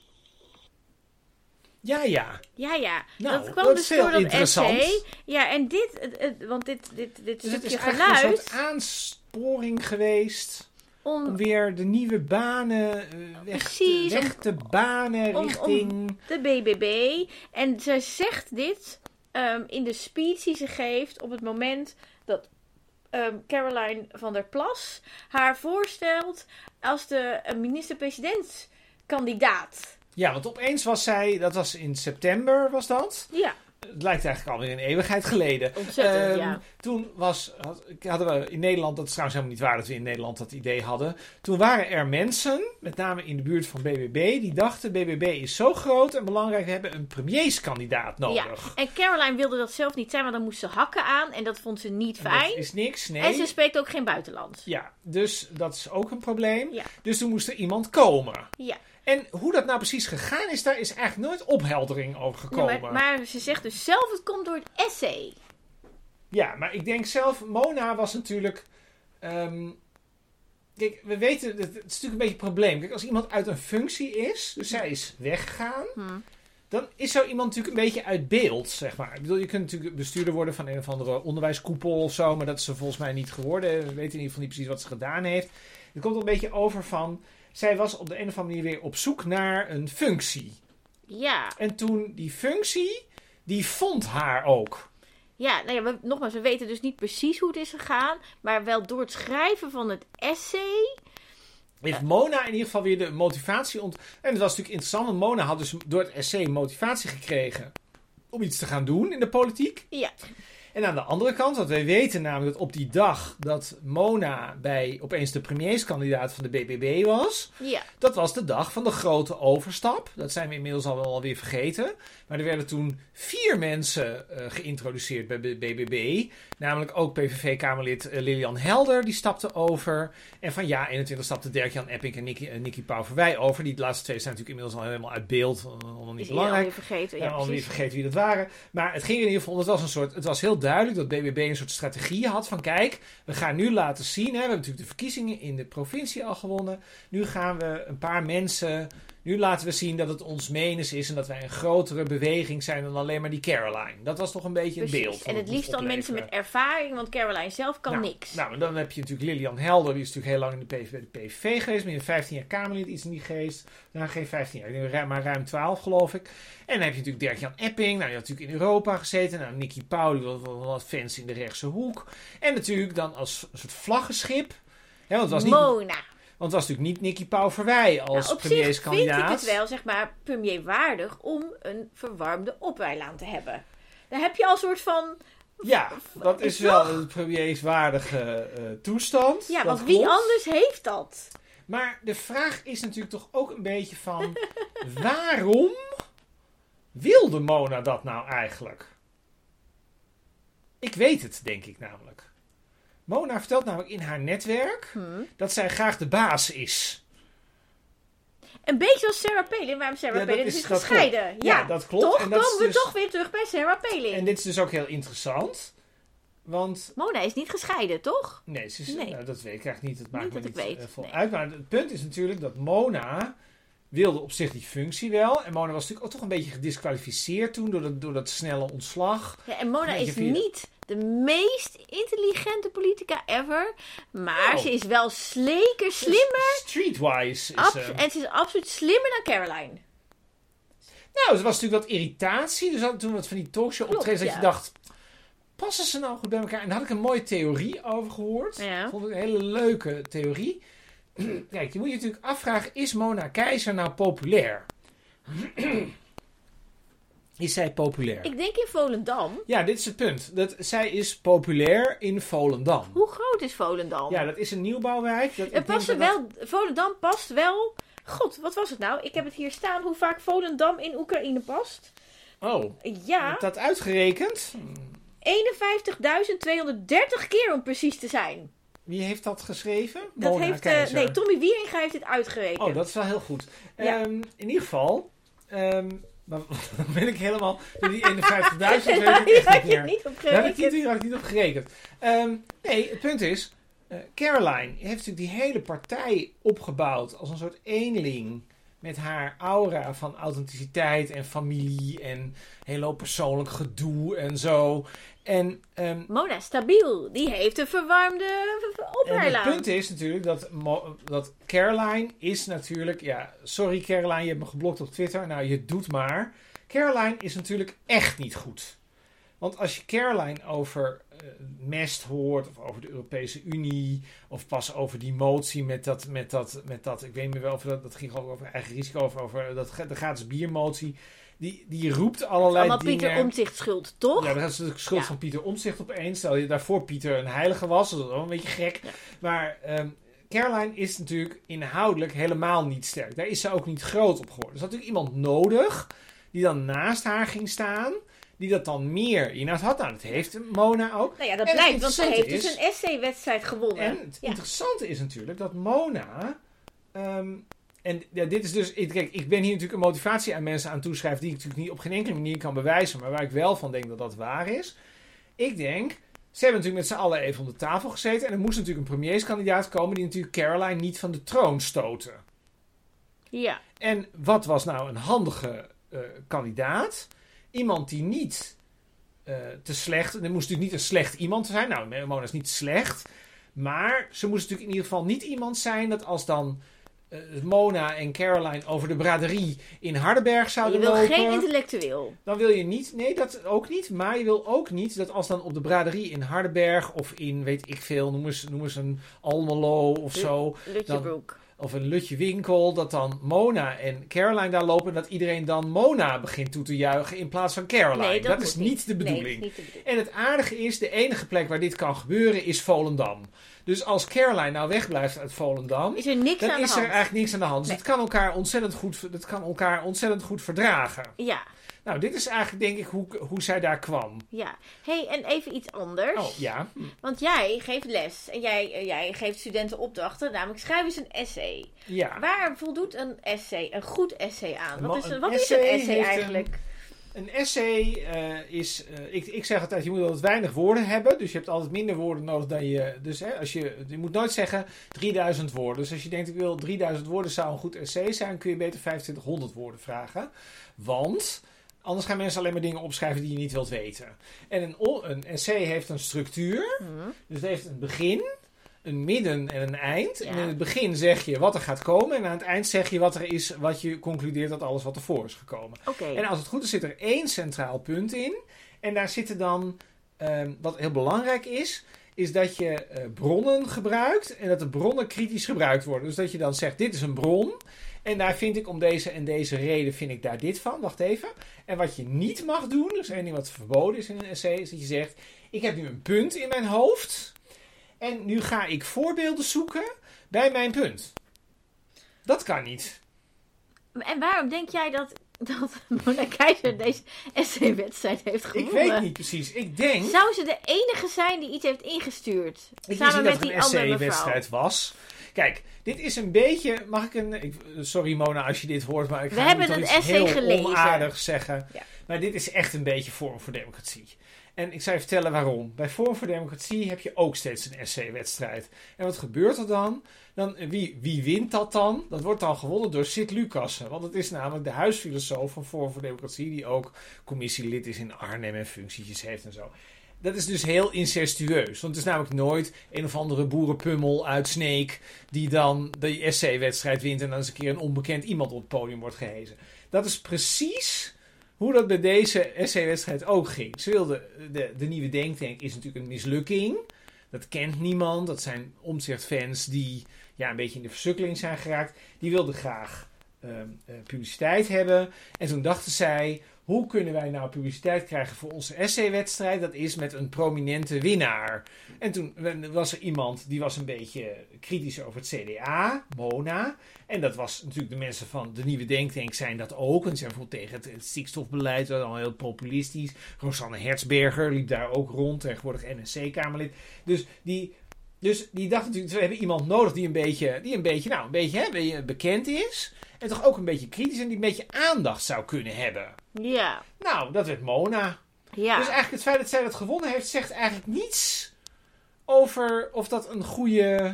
Ja, ja. Ja, ja. Nou, dat kwam dat dus door dat essay. Ja, en dit, want dit, dit, dit Dus het is stukje eigenlijk een geluid. soort aansporing geweest om Om weer de nieuwe banen eh, weg, Precies, weg te banen om- richting... de BBB. En zij zegt dit ehm, in de speech die ze geeft op het moment dat ehm, Caroline van der Plas haar voorstelt als de eh, minister-presidentskandidaat. Ja, want opeens was zij, dat was in september was dat. Ja, Het lijkt eigenlijk alweer een eeuwigheid geleden. ontzettend, Ehm, ja. Toen was, had, hadden we in Nederland, dat is trouwens helemaal niet waar dat we in Nederland dat idee hadden. Toen waren er mensen, met name in de buurt van BBB, die dachten BBB is zo groot en belangrijk, we hebben een premierskandidaat Ja, nodig. en Caroline wilde dat zelf niet zijn, want dan moest ze hakken aan en dat vond ze niet En dat fijn. is niks, nee. En ze spreekt ook geen buitenlands. Ja, dus dat is ook een probleem. Ja. Dus toen moest er iemand komen. Ja, En hoe dat nou precies gegaan is, daar is eigenlijk nooit opheldering over gekomen. maar, maar ze zegt dus zelf, het komt door het essay. Ja, maar ik denk zelf, Mona was natuurlijk. ehm, kijk, we weten, het, het is natuurlijk een beetje een probleem. Kijk, als iemand uit een functie is, dus zij is weggegaan, Hm. dan is zo iemand natuurlijk een beetje uit beeld, zeg maar. Ik bedoel, je kunt natuurlijk bestuurder worden van een of andere onderwijskoepel of zo, maar dat is ze volgens mij niet geworden. We weten in ieder geval niet precies wat ze gedaan heeft. Er komt een beetje over van, zij was op de een of andere manier weer op zoek naar een functie. Ja, En toen die functie, die vond haar ook. ja, nou ja we, nogmaals, we weten dus niet precies hoe het is gegaan. Maar wel door het schrijven van het essay. Heeft Mona in ieder geval weer de motivatie ont... En het was natuurlijk interessant, want Mona had dus door het essay motivatie gekregen om iets te gaan doen in de politiek. Ja, En aan de andere kant, want wij weten namelijk dat op die dag dat Mona bij opeens de premierskandidaat van de BBB was, ja, dat was de dag van de grote overstap. Dat zijn we inmiddels al wel weer vergeten. Maar er werden toen vier mensen eh, geïntroduceerd bij BBB. Namelijk ook PVV-Kamerlid eh, Lilian Helder, die stapte over. En van ja 21 stapte Dirk-Jan Epping en Nicky, uh, Nicky Pauverwij over. Die laatste twee zijn natuurlijk inmiddels al helemaal uit beeld. Allemaal niet belangrijk. alweer vergeten. Ja, alweer precies. vergeten wie dat waren. Maar het ging in ieder geval, het was een soort, het was heel duidelijk dat BBB een soort strategie had van kijk, we gaan nu laten zien, hè, we hebben natuurlijk de verkiezingen in de provincie al gewonnen. Nu gaan we een paar mensen, nu laten we zien dat het ons menens is en dat wij een grotere beweging zijn dan alleen maar die Caroline. Dat was toch een beetje het beeld. En het liefst dan mensen met ervaring, want Caroline zelf kan nou, niks. Nou, en dan heb je natuurlijk Lilian Helder, die is natuurlijk heel lang in de PV, de PVV geweest, meer dan 15 jaar Kamerlid, iets in die geest. Nou, geen 15 jaar, ik denk ruim- maar ruim 12 geloof ik. En dan heb je natuurlijk Dirk-Jan Epping, nou, die had natuurlijk in Europa gezeten. Nou, Nicky was wel wat fans in de rechtse hoek. En natuurlijk dan als een soort vlaggenschip. Hè, want, het was niet, want het was natuurlijk niet Nicky Pauw Verwij als Nou, op zich vind premierskandidaat. ik het wel, zeg maar, premierwaardig om een verwarmde opwijlaan te hebben. Dan heb je al een soort van... Ja, dat is wel een premierswaardige eh, toestand. Ja, want wie anders heeft dat? Maar de vraag is natuurlijk toch ook een beetje van... waarom wilde Mona dat nou eigenlijk? Ik weet het, denk ik namelijk. Mona vertelt namelijk in haar netwerk Hm. dat zij graag de baas is. Een beetje als Sarah Palin. Waarom Sarah Ja, Palin is- gescheiden. Ja, Ja, dat klopt. Toch En dat komen we dus- toch weer terug bij Sarah Palin. En dit is dus ook heel interessant. Want Mona is niet gescheiden, toch? Nee, ze is, Nee. nou, dat weet ik eigenlijk niet. Dat maakt Niet me dat niet eh, vol nee. uit. Maar het punt is natuurlijk dat Mona wilde op zich die functie wel. En Mona was natuurlijk ook toch een beetje gedisqualificeerd toen door dat, door dat snelle ontslag. Ja, en Mona is via- niet de meest intelligente politica ever. Maar Oh. ze is wel sleker slimmer. Streetwise is ze. en ze is absoluut slimmer dan Caroline. Nou, er was natuurlijk wat irritatie. Dus toen wat van die talkshow Klopt, optredens dat ja. je dacht... Passen ze nou goed bij elkaar? En daar had ik een mooie theorie over gehoord. Ja. Vond ik een hele leuke theorie. Kijk, je moet je natuurlijk afvragen... Is Mona Keizer nou populair? is zij populair? Ik denk in Volendam. Ja, dit is het punt. Dat, zij is populair in Volendam. Hoe groot is Volendam? Ja, dat is een nieuwbouwwijk. Dat, Het past dat wel, Volendam past wel. God, wat was het nou? Ik heb het hier staan hoe vaak Volendam in Oekraïne past. Oh, Ja, heb dat uitgerekend? 51.230 keer om precies te zijn. Wie heeft dat geschreven? Dat Mona heeft, eh, nee, Tommy Wieringa heeft dit uitgerekend. Oh, dat is wel heel goed. Ja. Ehm, in ieder geval... ehm, dan ben ik helemaal... Die 51.000 weet ik Daar echt had niet je op Daar had ik gerekend. niet, daar had ik niet op gerekend. Nee, het punt is... eh, Caroline heeft natuurlijk die hele partij opgebouwd als een soort eenling. Met haar aura van authenticiteit en familie en heel persoonlijk gedoe en zo. En, ehm, Mona Stabiel, die heeft een verwarmde en het oprijlaan. punt is natuurlijk dat, dat Caroline is natuurlijk... Ja, sorry Caroline, je hebt me geblokt op Twitter. Nou, je doet maar. Caroline is natuurlijk echt niet goed. Want als je Caroline over eh, mest hoort, of over de Europese Unie, of pas over die motie met dat, met dat, met dat ik weet niet meer wel of dat, dat ging gewoon over eigen risico, of over dat, de gratis biermotie. Die, die roept allerlei Allemaal dingen. Pieter Omtzigt schuld, toch? Ja, dat is de schuld Ja. van Pieter Omtzigt opeens. Stel je daarvoor Pieter een heilige was, dat is wel een beetje gek. Ja. Maar ehm, Caroline is natuurlijk inhoudelijk helemaal niet sterk. Daar is ze ook niet groot op geworden. Er zat natuurlijk iemand nodig die dan naast haar ging staan, die dat dan meer inhoud had. Nou, dat heeft Mona ook. Nou ja, dat En blijkt, want ze heeft dus een essay-wedstrijd gewonnen. En het ja. interessante is natuurlijk dat Mona. ehm, en ja, dit is dus. ik- Kijk, ik ben hier natuurlijk een motivatie aan mensen aan toeschrijven. die ik natuurlijk niet op geen enkele manier kan bewijzen. maar waar ik wel van denk dat dat waar is. Ik denk. Ze hebben natuurlijk met z'n allen even om de tafel gezeten. En er moest natuurlijk een premierskandidaat komen. die natuurlijk Caroline niet van de troon stoten. ja. En wat was nou een handige eh, kandidaat? Iemand die niet eh, te slecht. Er moest natuurlijk niet een slecht iemand zijn. Nou, Mona is niet slecht. Maar ze moest natuurlijk in ieder geval niet iemand zijn dat als dan Mona en Caroline over de braderie in Hardenberg Je zouden wil lopen. geen intellectueel. Dan wil je niet, nee, dat ook niet. Maar je wil ook niet dat als dan op de braderie in Hardenberg of in, weet ik veel, noem eens, noem eens een Almelo of zo Lutjebroek. of een lutje winkel, dat dan Mona en Caroline daar lopen en dat iedereen dan Mona begint toe te juichen in plaats van Caroline. Nee, dat, moet is niet de Nee, bedoeling. dat is niet de bedoeling. En het aardige is, de enige plek waar dit kan gebeuren is Volendam. Dus als Caroline nou wegblijft uit Volendam, Is er niks dan aan de is er hand? eigenlijk niks aan de hand. Dus Nee. het kan elkaar ontzettend goed, het kan elkaar ontzettend goed verdragen. Ja, Nou, dit is eigenlijk denk ik hoe, hoe zij daar kwam. ja. hey, en even iets anders. Oh, ja. Want jij geeft les en jij, eh, jij geeft studenten opdrachten, namelijk schrijf eens een essay. Ja. Waar voldoet een essay, een goed essay aan? Wat is, een wat is essay een essay een- eigenlijk? Een essay eh, is, eh, ik, ik zeg altijd, je moet altijd weinig woorden hebben. Dus je hebt altijd minder woorden nodig dan je. Dus hè, als je, je moet nooit zeggen 3000 woorden. Dus als je denkt, ik wil 3000 woorden zou een goed essay zijn, kun je beter 2500 woorden vragen. Want anders gaan mensen alleen maar dingen opschrijven die je niet wilt weten. En een, een essay heeft een structuur. Hm. Dus het heeft een begin, een midden en een eind. En in het begin zeg je wat er gaat komen. En aan het eind zeg je wat er is, wat je concludeert dat alles wat ervoor is gekomen. En als het goed is, zit er één centraal punt in. En daar zitten dan, ehm, wat heel belangrijk is, is dat je eh, bronnen gebruikt en dat de bronnen kritisch gebruikt worden. Dus dat je dan zegt, dit is een bron. En daar vind ik om deze en deze reden vind ik daar dit van. Wacht even. En wat je niet mag doen, dus één ding wat verboden is in een essay, is dat je zegt, ik heb nu een punt in mijn hoofd. En nu ga ik voorbeelden zoeken bij mijn punt. Dat kan niet. En waarom denk jij dat dat Mona Keizer deze essay-wedstrijd heeft Ik gewonnen. weet niet precies. Ik denk... Zou ze de enige zijn die iets heeft ingestuurd? Ik Samen niet met dat die het een essay-wedstrijd was. Kijk, dit is een beetje... Mag ik een... Ik, sorry Mona als je dit hoort, maar ik We ga hebben nu toch het essay heel gelezen. zeggen. Ja. Maar dit is echt een beetje Forum voor Democratie. En ik zal je vertellen waarom. Bij Forum voor Democratie heb je ook steeds een essay-wedstrijd. En wat gebeurt er dan? dan wie, wie wint dat dan? Dat wordt dan gewonnen door Sid Lucassen. Want het is namelijk de huisfilosoof van Forum voor Democratie... die ook commissielid is in Arnhem en functies heeft en zo. Dat is dus heel incestueus. Want het is namelijk nooit een of andere boerenpummel uit Sneek... die dan de essay-wedstrijd wint... en dan eens een keer een onbekend iemand op het podium wordt gehezen. Dat is precies hoe dat bij deze essay-wedstrijd ook ging. Ze wilden, de, de nieuwe denktank is natuurlijk een mislukking. Dat kent niemand. Dat zijn omzichtfans die ja, een beetje in de versukkeling zijn geraakt. Die wilden graag ehm, eh, publiciteit hebben. En toen dachten zij, hoe kunnen wij nou publiciteit krijgen voor onze essay-wedstrijd? Dat is met een prominente winnaar. En toen was er iemand die was een beetje kritisch over het CDA, Mona. En dat was natuurlijk de mensen van de nieuwe denktank zijn dat ook. En zijn bijvoorbeeld tegen het, stikstofbeleid, dat al heel populistisch. Rosanne Hertzberger liep daar ook rond, tegenwoordig NSC-Kamerlid. Dus die, dus die dacht natuurlijk, we hebben iemand nodig die een beetje, die een beetje, nou, een beetje, hè, bekend is. En toch ook een beetje kritisch en die een beetje aandacht zou kunnen hebben. Ja. Nou, dat werd Mona. Ja. Dus eigenlijk het feit dat zij dat gewonnen heeft, zegt eigenlijk niets over of dat een goede,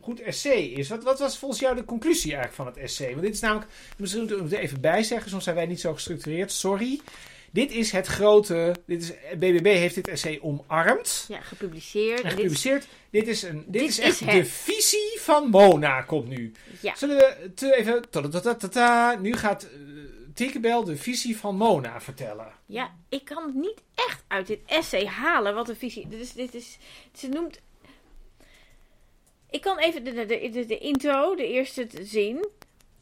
goed essay is. Wat, wat was volgens jou de conclusie eigenlijk van het essay? Want dit is namelijk, misschien moeten we er even bij zeggen, soms zijn wij niet zo gestructureerd, sorry. Dit is het grote, dit is, BBB heeft dit essay omarmd ja, gepubliceerd. en En dit- gepubliceerd. Dit is, een, dit, Dit is echt is de visie van Mona, komt nu. ja. Zullen we te even, nu gaat uh, Tinkerbell de visie van Mona vertellen. ja, ik kan het niet echt uit dit essay halen wat een visie... Dit is, dit is, ze noemt... Ik kan even de, de, de, de intro, de eerste zin...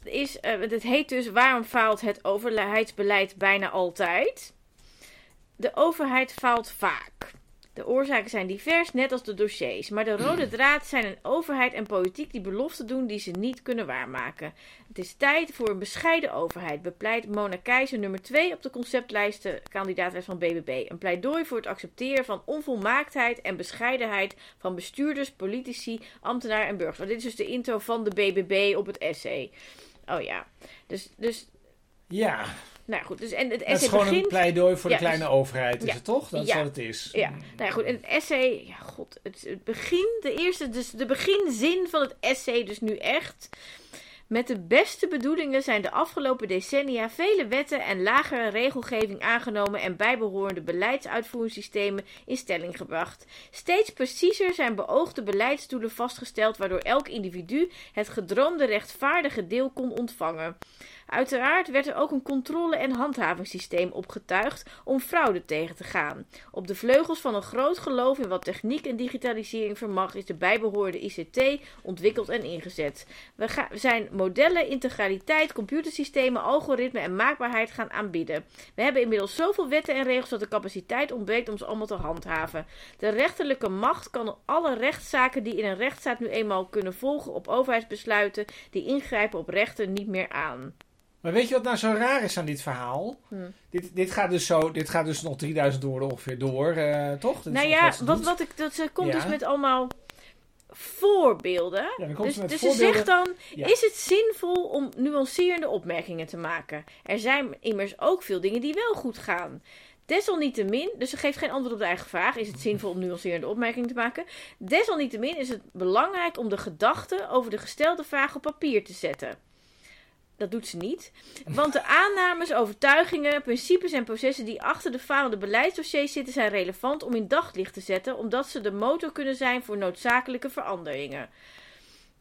Is, eh, het heet dus waarom faalt het overheidsbeleid bijna altijd? De overheid faalt vaak. De oorzaken zijn divers, net als de dossiers. Maar de rode draad zijn een overheid en politiek die beloften doen die ze niet kunnen waarmaken. Het is tijd voor een bescheiden overheid, bepleit Mona Keizer nummer 2 op de conceptlijsten kandidaatlijst van BBB. Een pleidooi voor het accepteren van onvolmaaktheid en bescheidenheid van bestuurders, politici, ambtenaren en burgers. Want dit is dus de intro van de BBB op het essay. Oh ja, dus, dus Ja, nou goed. Dus, en het dat is essay gewoon begint... een pleidooi voor Ja, de kleine overheid, is ja. het toch? Dat is Ja. wat het is. Ja, nou ja, goed. En het essay, ja, god, het, het begin, de eerste, dus de beginzin van het essay, dus nu echt. Met de beste bedoelingen zijn de afgelopen decennia vele wetten en lagere regelgeving aangenomen en bijbehorende beleidsuitvoeringssystemen in stelling gebracht. Steeds preciezer zijn beoogde beleidsdoelen vastgesteld, waardoor elk individu het gedroomde rechtvaardige deel kon ontvangen. Uiteraard werd er ook een controle- en handhavingssysteem opgetuigd om fraude tegen te gaan. Op de vleugels van een groot geloof in wat techniek en digitalisering vermag, is de bijbehorende ICT ontwikkeld en ingezet. We, zijn modellen, integraliteit, computersystemen, algoritme en maakbaarheid gaan aanbieden. We hebben inmiddels zoveel wetten en regels dat de capaciteit ontbreekt om ze allemaal te handhaven. De rechterlijke macht kan alle rechtszaken die in een rechtsstaat nu eenmaal kunnen volgen op overheidsbesluiten die ingrijpen op rechten niet meer aan. Maar weet je wat nou zo raar is aan dit verhaal? Hm. Dit, dit, gaat dus zo, dit gaat dus nog 3000 woorden ongeveer door, eh, toch? Is nou ja, wat, wat ik, dat, ze komt Ja. dus met allemaal voorbeelden. Ja, dus ze dus voorbeelden. ze zegt dan, Ja. is het zinvol om nuancerende opmerkingen te maken? Er zijn immers ook veel dingen die wel goed gaan. Desalniettemin, dus ze geeft geen antwoord op de eigen vraag: is het zinvol om nuancerende opmerkingen te maken? Desalniettemin is het belangrijk om de gedachten over de gestelde vraag op papier te zetten. Dat doet ze niet. Want de aannames, overtuigingen, principes en processen die achter de falende beleidsdossiers zitten, zijn relevant om in daglicht te zetten, omdat ze de motor kunnen zijn voor noodzakelijke veranderingen.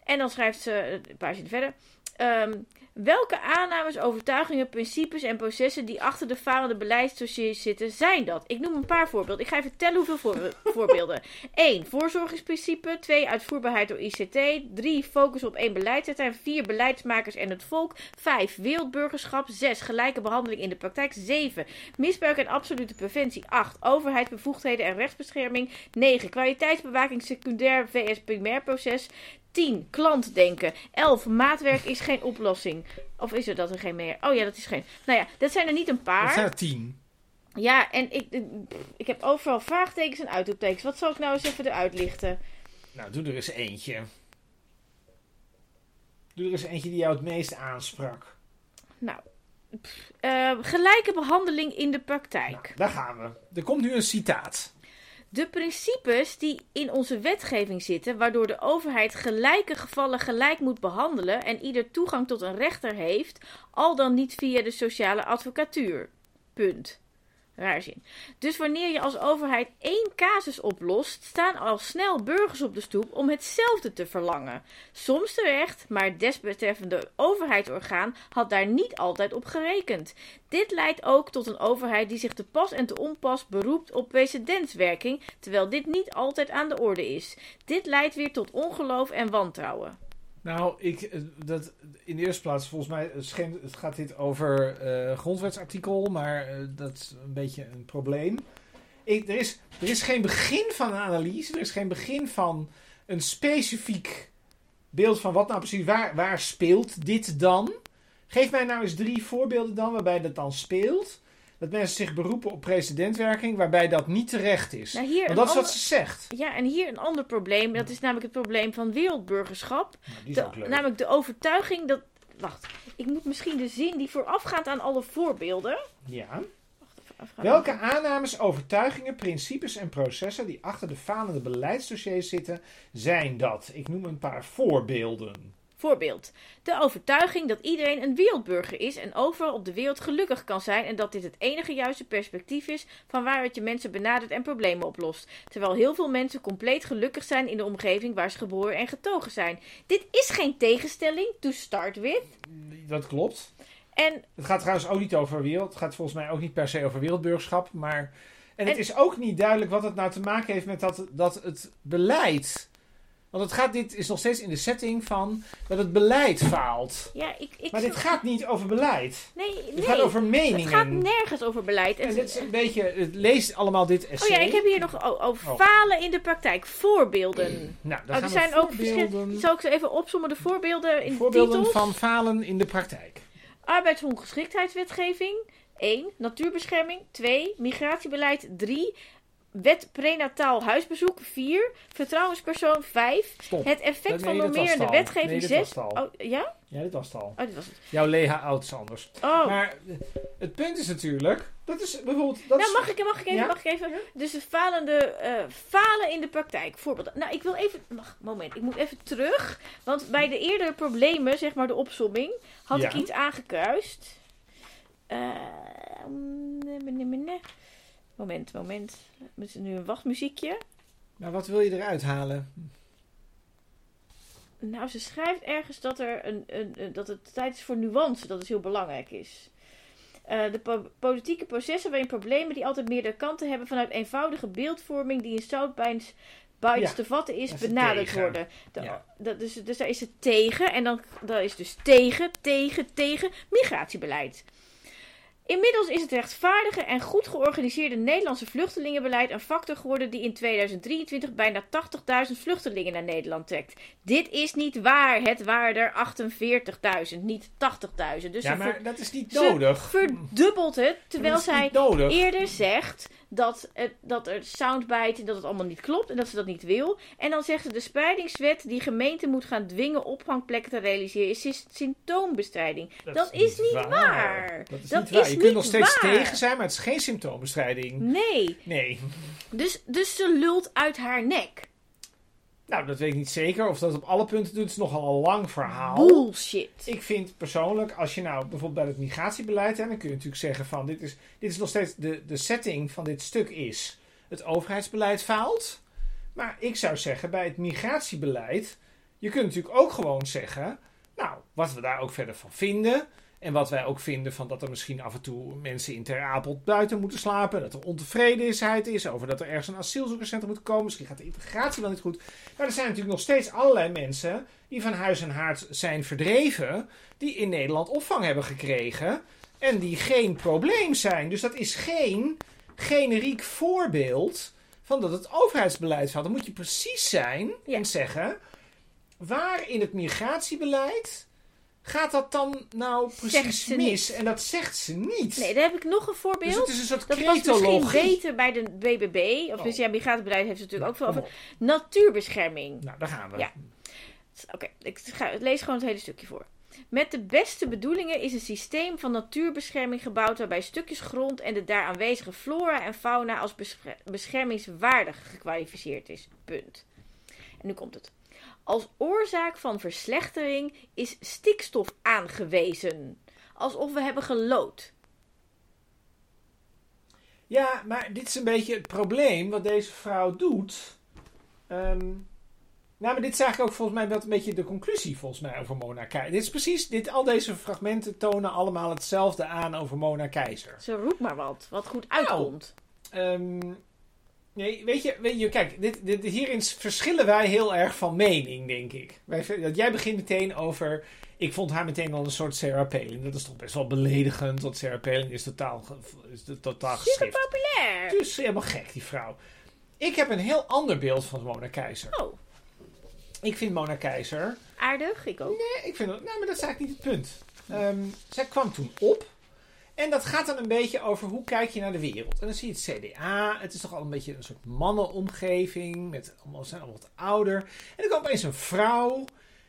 En dan schrijft ze een paar zinnen verder. Ehm, welke aannames, overtuigingen, principes en processen die achter de falende beleidsdossiers zitten, zijn dat? Ik noem een paar voorbeelden. Ik ga even tellen hoeveel voor- voorbeelden. 1. Voorzorgingsprincipe. 2. Uitvoerbaarheid door ICT. 3. Focus op één beleidsterrein. 4. Beleidsmakers en het volk. 5. Wereldburgerschap. 6. Gelijke behandeling in de praktijk. 7. Misbruik en absolute preventie. 8. Overheid, bevoegdheden en rechtsbescherming. 9. Kwaliteitsbewaking secundair vs primair proces. 10. Klantdenken. 11. Maatwerk is geen oplossing. Of is er dat er geen meer? Oh ja, dat is geen. Nou ja, dat zijn er niet een paar. Dat zijn er tien. Ja, en ik, ik heb overal vraagtekens en uitroeptekens. Wat zal ik nou eens even eruit lichten? Nou, doe er eens eentje. Doe er eens eentje die jou het meest aansprak. Nou, pff, eh, gelijke behandeling in de praktijk. Nou, daar gaan we. Er komt nu een citaat. De principes die in onze wetgeving zitten, waardoor de overheid gelijke gevallen gelijk moet behandelen en ieder toegang tot een rechter heeft, al dan niet via de sociale advocatuur. Punt. Dus wanneer je als overheid één casus oplost, staan al snel burgers op de stoep om hetzelfde te verlangen. Soms terecht, maar desbetreffende overheidsorgaan had daar niet altijd op gerekend. Dit leidt ook tot een overheid die zich te pas en te onpas beroept op precedentswerking, terwijl dit niet altijd aan de orde is. Dit leidt weer tot ongeloof en wantrouwen. Nou, ik, eh, dat, in de eerste plaats, volgens mij scheen, het gaat dit over eh grondwetsartikel, maar eh, dat is een beetje een probleem. Ik, er, is, er is geen begin van een analyse, er is geen begin van een specifiek beeld van wat nou precies, waar, waar speelt dit dan? Geef mij nou eens drie voorbeelden dan waarbij dat dan speelt. Dat mensen zich beroepen op precedentwerking, waarbij dat niet terecht is. Nou, Want dat is wat ze zegt. Ja, en hier een ander probleem. Dat is namelijk het probleem van wereldburgerschap. Nou, De- namelijk de overtuiging dat. Wacht, ik moet misschien de zin die voorafgaat aan alle voorbeelden. Ja. Welke aannames, overtuigingen, principes en processen die achter de falende beleidsdossiers zitten, zijn dat? Ik noem een paar voorbeelden. Voorbeeld. De overtuiging dat iedereen een wereldburger is en overal op de wereld gelukkig kan zijn en dat dit het enige juiste perspectief is van waaruit je mensen benadert en problemen oplost. Terwijl heel veel mensen compleet gelukkig zijn in de omgeving waar ze geboren en getogen zijn. Dit is geen tegenstelling, to start with. Dat klopt. En Het gaat trouwens ook niet over wereld. Het gaat volgens mij ook niet per se over wereldburgerschap. Maar... En het En- is ook niet duidelijk wat het nou te maken heeft met dat, dat het beleid. Want het gaat, dit is nog steeds in de setting van dat het beleid faalt. ja, ik. ik Maar dit gaat niet over beleid. Nee, Het nee. gaat over meningen. Het gaat nergens over beleid. En En dit is een beetje, het leest allemaal dit Oh essay. ja, ik heb hier nog over Oh. falen in de praktijk. Voorbeelden. Nou, dan Oh, er zijn ook voorbeelden, verschillende. Zal ik ze even opzommen? De voorbeelden in de voorbeelden titels. van falen in de praktijk. Arbeidsongeschiktheidswetgeving. 1. Natuurbescherming. 2. Migratiebeleid. 3. Wet prenataal huisbezoek. 4. Vertrouwenspersoon. 5. Stop. Het effect Nee, van normerende wetgeving. Nee, dit 6. was het al. Oh, ja? Ja, dit was het al. Oh, dit was het. Jouw Leha oud is anders. Oh. Maar het punt is natuurlijk, dat is bijvoorbeeld... Dat nou, mag ik, mag ik even? Ja? Mag ik even? Dus de falende, eh, falen in de praktijk. Voorbeelden. Nou, ik wil even... Moment, ik moet even terug. Want bij de eerdere problemen, zeg maar de opsomming, had Ja. ik iets aangekruist. Eh, Moment, moment. Nu een wachtmuziekje. Nou, wat wil je eruit halen? Nou, ze schrijft ergens dat, er een, een, dat het tijd is voor nuance, dat het heel belangrijk is. Eh, de po- politieke processen waarin problemen die altijd meerdere kanten hebben vanuit eenvoudige beeldvorming die in zoutbijns bites Ja, te vatten is, benaderd tegen. worden. De- Ja. dat, dus, dus daar is het tegen en dan dat is dus tegen, tegen, tegen migratiebeleid. Inmiddels is het rechtvaardige en goed georganiseerde Nederlandse vluchtelingenbeleid een factor geworden die in 2023 bijna 80.000 vluchtelingen naar Nederland trekt. Dit is niet waar. Het waren er 48.000, niet 80.000. Dus ja, maar dat is niet nodig. verdubbelt het, terwijl zij nodig. eerder zegt dat, het, dat er soundbite en dat het allemaal niet klopt en dat ze dat niet wil. En dan zegt ze de spreidingswet die gemeenten moet gaan dwingen opvangplekken te realiseren is symptoombestrijding. Dat, is niet waar. Dat is Dat niet waar. is je kunt nog steeds waar. tegen zijn, maar het is geen symptoombestrijding. Nee, Nee. dus, dus ze lult uit haar nek. Nou, dat weet ik niet zeker. Of dat op alle punten doet, is nogal een lang verhaal. Bullshit. Ik vind persoonlijk, als je nou bijvoorbeeld bij het migratiebeleid, hè, dan kun je natuurlijk zeggen van dit is, dit is nog steeds de, de setting van dit stuk is het overheidsbeleid faalt. Maar ik zou zeggen bij het migratiebeleid, je kunt natuurlijk ook gewoon zeggen, nou, wat we daar ook verder van vinden. En wat wij ook vinden van dat er misschien af en toe mensen in Ter Apel buiten moeten slapen. Dat er ontevredenheid is over dat er ergens een asielzoekerscentrum moet komen. Misschien gaat de integratie wel niet goed. Maar er zijn natuurlijk nog steeds allerlei mensen die van huis en haard zijn verdreven. Die in Nederland opvang hebben gekregen. En die geen probleem zijn. Dus dat is geen generiek voorbeeld van dat het overheidsbeleid valt. Dan moet je precies zijn en zeggen... waar in het migratiebeleid gaat dat dan nou precies ze mis? niet. En dat zegt ze niet. Nee, daar heb ik nog een voorbeeld. dus het is een soort Dat was misschien beter bij de BBB. Of Oh. dus ja, migratiebeleid heeft het natuurlijk ook veel Kom over. Natuurbescherming. Nou, daar gaan we. Ja. Oké, ik ga, ik lees gewoon het hele stukje voor. Met de beste bedoelingen is een systeem van natuurbescherming gebouwd waarbij stukjes grond en de daar aanwezige flora en fauna als besche- beschermingswaardig gekwalificeerd is. Punt. En nu komt het. Als oorzaak van verslechtering is stikstof aangewezen. Alsof we hebben gelood. Ja, maar dit is een beetje het probleem wat deze vrouw doet. Ehm, nou, maar dit is eigenlijk ook volgens mij wat een beetje de conclusie volgens mij over Mona Keizer. Dit is precies, dit, al deze fragmenten tonen allemaal hetzelfde aan over Mona Keizer. Ze roept maar wat, wat goed Nou. uitkomt. Nee, weet je, weet je kijk, dit, dit, hierin verschillen wij heel erg van mening, denk ik. Wij, dat jij begint meteen over. Ik vond haar meteen al een soort Sarah Palin. Dat is toch best wel beledigend, want Sarah Palin is totaal, is totaal Super populair. Dus helemaal gek, die vrouw. Ik heb een heel ander beeld van Mona Keizer. Oh, Ik vind Mona Keizer. aardig, ik ook. Nee, ik vind het. Nou, maar dat is eigenlijk niet het punt. Ehm, zij kwam toen op. En dat gaat dan een beetje over hoe kijk je naar de wereld. En dan zie je het CDA. Het is toch al een beetje een soort mannenomgeving. Met allemaal, zijn allemaal wat ouder. En er kwam opeens een vrouw.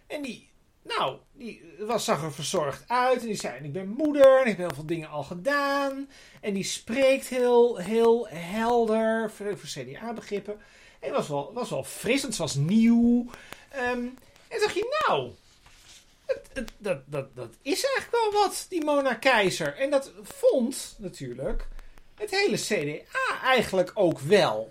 En die, nou, die was, zag er verzorgd uit. En die zei: Ik ben moeder. En ik heb heel veel dingen al gedaan. En die spreekt heel, heel helder. Voor, voor CDA-begrippen. En was wel, was wel fris. Het was nieuw. Ehm, en dacht je, nou, dat, dat, dat is eigenlijk wel wat, die Mona Keizer. En dat vond natuurlijk het hele CDA eigenlijk ook wel.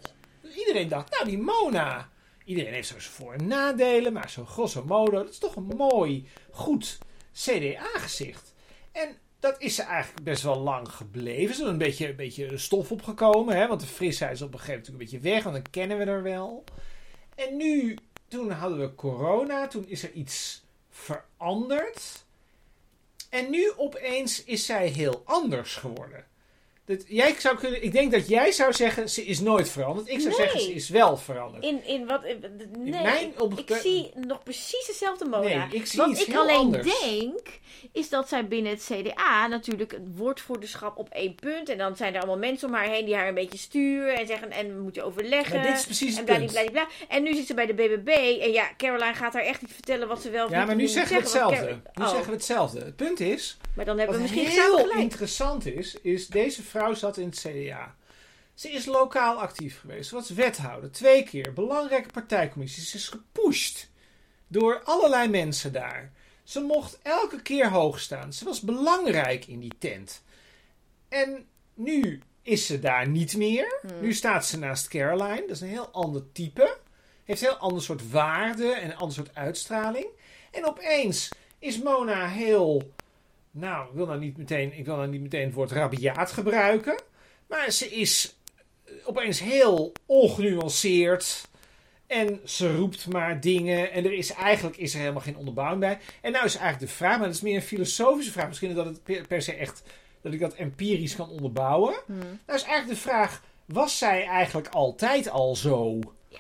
Iedereen dacht, nou, die Mona. Iedereen heeft zo zijn voor- en nadelen, maar zo grosso modo, dat is toch een mooi, goed CDA-gezicht. En dat is ze eigenlijk best wel lang gebleven. Ze is er een beetje, een beetje stof opgekomen, hè, want de frisheid is op een gegeven moment een beetje weg, want dan kennen we haar wel. En nu, toen hadden we corona, toen is er iets veranderd. En nu opeens is zij heel anders geworden. Dat, jij zou kunnen, ik denk dat jij zou zeggen, ze is nooit veranderd. Ik zou Nee. zeggen, ze is wel veranderd. In, in wat... Nee, mijn op- ik zie nog precies dezelfde Mona. Nee, ik zie wat ik alleen anders. denk, is dat zij binnen het CDA natuurlijk het woordvoerderschap op één punt. En dan zijn er allemaal mensen om haar heen die haar een beetje sturen. En zeggen, en we moeten overleggen. Maar dit is precies en punt. En nu zit ze bij de BBB. En ja, Caroline gaat haar echt niet vertellen wat ze wel of Ja, niet maar nu zeggen we hetzelfde. Car- Nu Oh, zeggen we hetzelfde. Het punt is, Maar dan hebben we wat misschien heel interessant is, is deze vrouw zat in het CDA. Ze is lokaal actief geweest. Ze was wethouder. Twee keer. Belangrijke partijcommissies. Ze is gepusht door allerlei mensen daar. Ze mocht elke keer hoog staan. Ze was belangrijk in die tent. En nu is ze daar niet meer. Hmm. Nu staat ze naast Caroline. Dat is een heel ander type. Heeft een heel ander soort waarde en een ander soort uitstraling. En opeens is Mona heel. Nou, ik wil nou niet meteen, ik wil nou niet meteen het woord rabiaat gebruiken. Maar ze is eh, opeens heel ongenuanceerd. En ze roept maar dingen. En er is eigenlijk is er helemaal geen onderbouwing bij. En nou is eigenlijk de vraag, maar dat is meer een filosofische vraag. Misschien dat het per, per se echt. dat ik dat empirisch kan onderbouwen. Hmm. Nou is eigenlijk de vraag: was zij eigenlijk altijd al zo?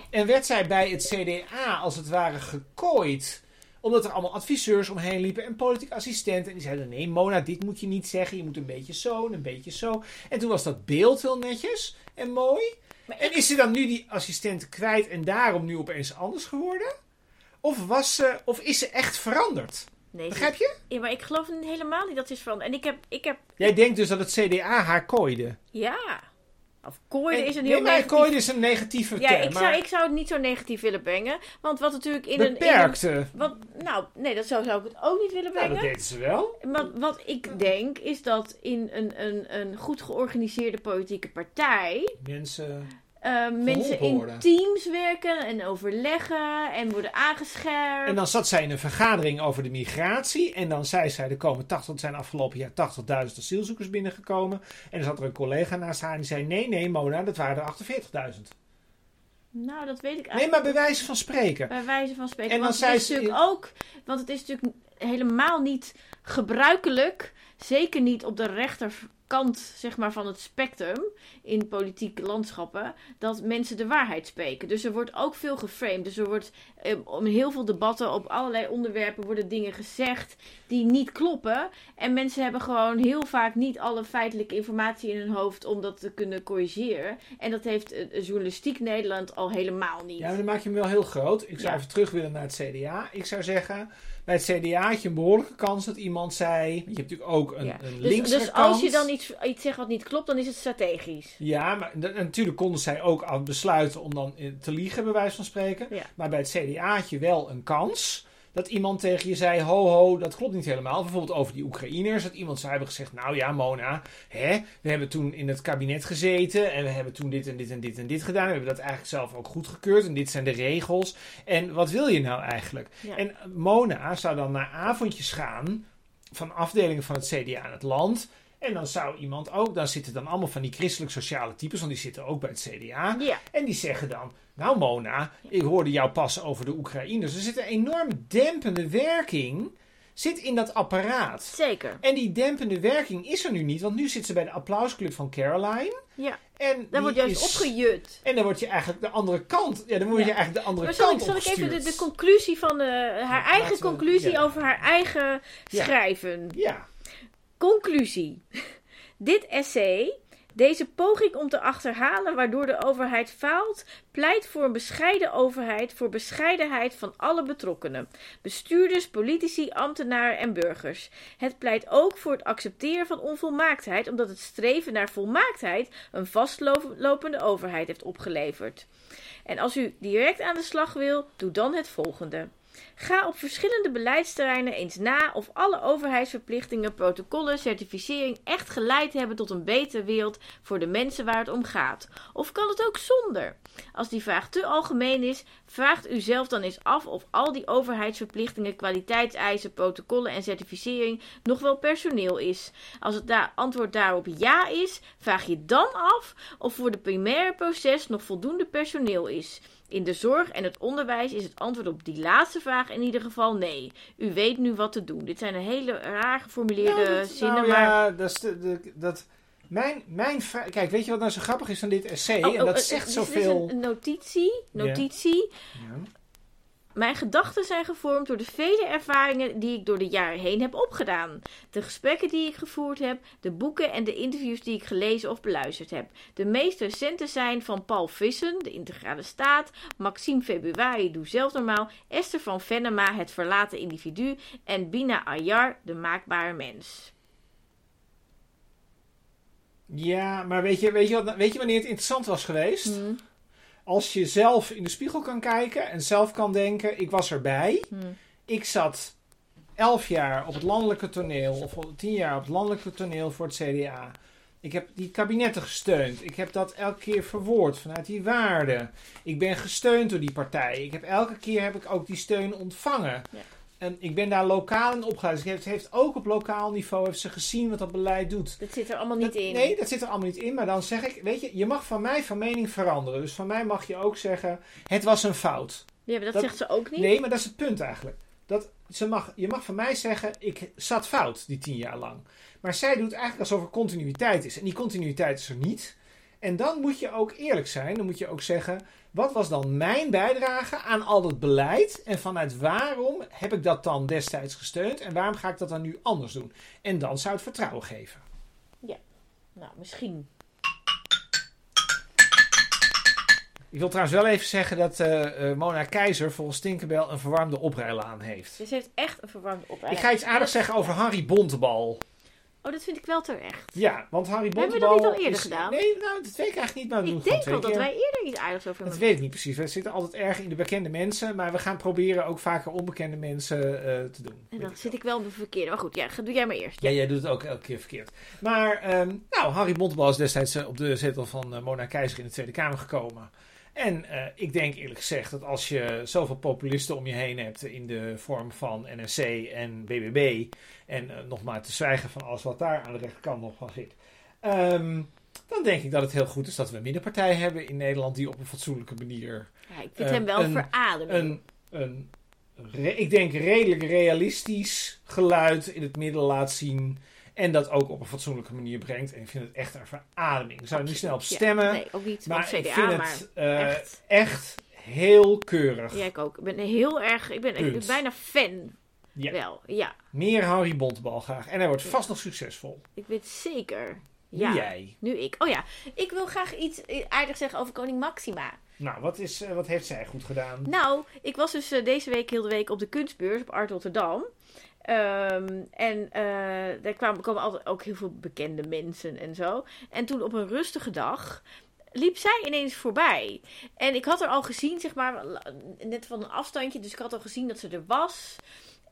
En werd zij bij het CDA als het ware gekooid? Omdat er allemaal adviseurs omheen liepen en politiek assistenten. En die zeiden: nee, Mona, dit moet je niet zeggen. Je moet een beetje zo en een beetje zo. En toen was dat beeld heel netjes en mooi. Maar En is ze dan nu die assistenten kwijt en daarom nu opeens anders geworden? Of, was ze, of is ze echt veranderd? Nee, Begrijp je? Ja, maar ik geloof helemaal niet dat ze is veranderd. En ik heb, ik heb Jij denkt dus dat het CDA haar kooide. ja. Of kooide En- is een nee, heel maar negatief... is een negatieve Ja, term. ik maar zou, ik zou het niet zo negatief willen brengen. Want wat natuurlijk in een... beperkte. wat, nou, nee, dat zou, zou ik het ook niet willen Nou, brengen. dat deden ze wel. Maar wat ik denk, is dat in een, een, een goed georganiseerde politieke partij... Mensen. Eh, mensen in teams werken en overleggen en worden aangescherpt. En dan zat zij in een vergadering over de migratie. En dan zei zij: er komen 80, er zijn afgelopen jaar 80.000 asielzoekers binnengekomen. En dan zat er een collega naast haar en die zei: nee, nee, Mona, dat waren er 48.000. Nou, dat weet ik Nee, eigenlijk maar bij wijze van spreken. Bij wijze van spreken. En dan want zei het is ze natuurlijk in- ook. Want het is natuurlijk helemaal niet gebruikelijk. Zeker niet op de rechterkant kant zeg maar, van het spectrum in politieke landschappen dat mensen de waarheid spreken. Dus er wordt ook veel geframed. Dus er wordt eh, om heel veel debatten op allerlei onderwerpen worden dingen gezegd die niet kloppen. En mensen hebben gewoon heel vaak niet alle feitelijke informatie in hun hoofd om dat te kunnen corrigeren. En dat heeft eh, journalistiek Nederland al helemaal niet. Ja, maar dan maak je hem wel heel groot. Ik zou Ja. even terug willen naar het CDA. Ik zou zeggen, bij het CDA had je een behoorlijke kans dat iemand zei... Je hebt natuurlijk ook een, Ja. een Dus, linkse dus als je dan iets, iets zegt wat niet klopt, dan is het strategisch. Ja, maar natuurlijk konden zij ook besluiten om dan eh, te liegen, bij wijze van spreken. Ja. Maar bij het CDA had je wel een kans dat iemand tegen je zei: ho, ho, dat klopt niet helemaal. Bijvoorbeeld over die Oekraïners. Dat iemand zou hebben gezegd: Nou ja, Mona, hè, we hebben toen in het kabinet gezeten. En we hebben toen dit en dit en dit en dit gedaan. We hebben dat eigenlijk zelf ook goedgekeurd. En dit zijn de regels. En wat wil je nou eigenlijk? Ja. En Mona zou dan naar avondjes gaan van afdelingen van het CDA in het land. En dan zou iemand ook, dan zitten dan allemaal van die christelijk-sociale types, want die zitten ook bij het CDA. Ja. En die zeggen dan, nou Mona, ik hoorde jou pas over de Oekraïners. Er zit een enorm dempende werking zit in dat apparaat. Zeker. En die dempende werking is er nu niet, want nu zit ze bij de applausclub van Caroline. Ja. En Dan die wordt juist is- opgejut. En dan word je eigenlijk de andere kant, ja, dan word je Ja. eigenlijk de andere Maar zal ik, kant zal ik even de, conclusie van de, haar laten eigen we- conclusie ja. over haar eigen Ja. schrijven. Ja, Conclusie. Dit essay, deze poging om te achterhalen waardoor de overheid faalt, pleit voor een bescheiden overheid, voor bescheidenheid van alle betrokkenen. Bestuurders, politici, ambtenaren en burgers. Het pleit ook voor het accepteren van onvolmaaktheid, omdat het streven naar volmaaktheid een vastlopende overheid heeft opgeleverd. En als u direct aan de slag wil, doe dan het volgende. Ga op verschillende beleidsterreinen eens na of alle overheidsverplichtingen, protocollen, certificering echt geleid hebben tot een betere wereld voor de mensen waar het om gaat. Of kan het ook zonder? Als die vraag te algemeen is, vraagt u zelf dan eens af of al die overheidsverplichtingen, kwaliteitseisen, protocollen en certificering nog wel personeel is. Als het antwoord daarop ja is, vraag je dan af of voor het primaire proces nog voldoende personeel is. In de zorg en het onderwijs is het antwoord op die laatste vraag in ieder geval nee. U weet nu wat te doen. Dit zijn een hele raar geformuleerde Nou, dat- zinnen, nou maar... ja, dat is de, de- dat... Mijn, mijn vraag... Kijk, weet je wat nou zo grappig is van dit essay? Oh, en oh, dat eh, zegt dit is zoveel... een notitie. Notitie. Ja. Mijn gedachten zijn gevormd door de vele ervaringen die ik door de jaren heen heb opgedaan. De gesprekken die ik gevoerd heb, de boeken en de interviews die ik gelezen of beluisterd heb. De meest recente zijn van Paul Vissen, De Integrale Staat, Maxime Februari, Doe Zelf Normaal, Esther van Venema, Het Verlaten Individu en Bina Ayar, De Maakbare Mens. Ja, maar weet je, weet, je wat, weet je wanneer het interessant was geweest? Hm, Als je zelf in de spiegel kan kijken en zelf kan denken, ik was erbij. hm. Ik zat elf jaar op het landelijke toneel, of tien jaar op het landelijke toneel voor het CDA. Ik heb die kabinetten gesteund. Ik heb dat elke keer verwoord vanuit die waarden. Ik ben gesteund door die partij. Ik heb elke keer heb ik ook die steun ontvangen. Ja. En ik ben daar lokaal in opgeleid. Dus het heeft ook op lokaal niveau heeft ze gezien wat dat beleid doet. Dat zit er allemaal niet Dat- in. Nee, dat zit er allemaal niet in. Maar dan zeg ik, weet je, je mag van mij van mening veranderen. Dus van mij mag je ook zeggen, het was een fout. Ja, maar dat, Dat- zegt ze ook niet. Nee, maar dat is het punt eigenlijk. Dat ze mag, je mag van mij zeggen, ik zat fout die tien jaar lang. Maar zij doet eigenlijk alsof er continuïteit is. En die continuïteit is er niet. En dan moet je ook eerlijk zijn. Dan moet je ook zeggen, wat was dan mijn bijdrage aan al dat beleid? En vanuit waarom heb ik dat dan destijds gesteund? En waarom ga ik dat dan nu anders doen? En dan zou het vertrouwen geven. Nou, misschien. Ik wil trouwens wel even zeggen dat eh, eh, Mona Keizer volgens Tinkerbell een verwarmde oprijlaan heeft. Dus ze heeft echt een verwarmde opleiding. Ik ga iets aardigs zeggen over Harry Bontebal. Oh, dat vind ik wel terecht. Ja, want Harry Hebben we Bontebal... dat niet al eerder is- gedaan? Nee, nou, dat weet ik eigenlijk niet. Maar we Ik denk wel dat wij eerder iets aardigs over Dat hebben. weet ik niet precies. We zitten altijd erg in de bekende mensen. Maar we gaan proberen ook vaker onbekende mensen eh, te doen. En dan ik zit wel. ik wel op de verkeerde. Maar goed, ja, doe jij maar eerst. Ja, jij doet het ook elke keer verkeerd. Maar, ehm, nou, Harry Bontebal is destijds eh, op de zetel van eh, Mona Keizer in de Tweede Kamer gekomen. En eh, ik denk eerlijk gezegd dat als je zoveel populisten om je heen hebt in de vorm van NSC en BBB, en eh, nog maar te zwijgen van alles wat daar aan de rechterkant nog van zit, ehm, dan denk ik dat het heel goed is dat we een middenpartij hebben in Nederland die op een fatsoenlijke manier Ja, ik vind Eh, hem wel een- verademing. een, een re- ik denk redelijk realistisch geluid in het midden laat zien. En dat ook op een fatsoenlijke manier brengt. En ik vind het echt een verademing. Ik zou er niet snel op Ja, stemmen. nee, ook niet maar CDA, ik vind maar het eh, echt. echt. heel keurig. Ja, ik ook. Ik ben heel erg... Ik ben, ik ben bijna fan. Ja. Wel, ja. Meer Harry Bontebal graag. En hij wordt vast nog succesvol. Ik weet het zeker. Nu Ja. jij. Nu ik. Oh ja, ik wil graag iets eh, aardigs zeggen over koning Maxima. Nou, wat, is, eh, wat heeft zij goed gedaan? Nou, ik was dus deze week heel de week op de kunstbeurs op Art Rotterdam. Ehm, en eh, daar kwamen, altijd ook heel veel bekende mensen en zo. En toen op een rustige dag liep zij ineens voorbij. En ik had haar al gezien, zeg maar, net van een afstandje. Dus ik had al gezien dat ze er was.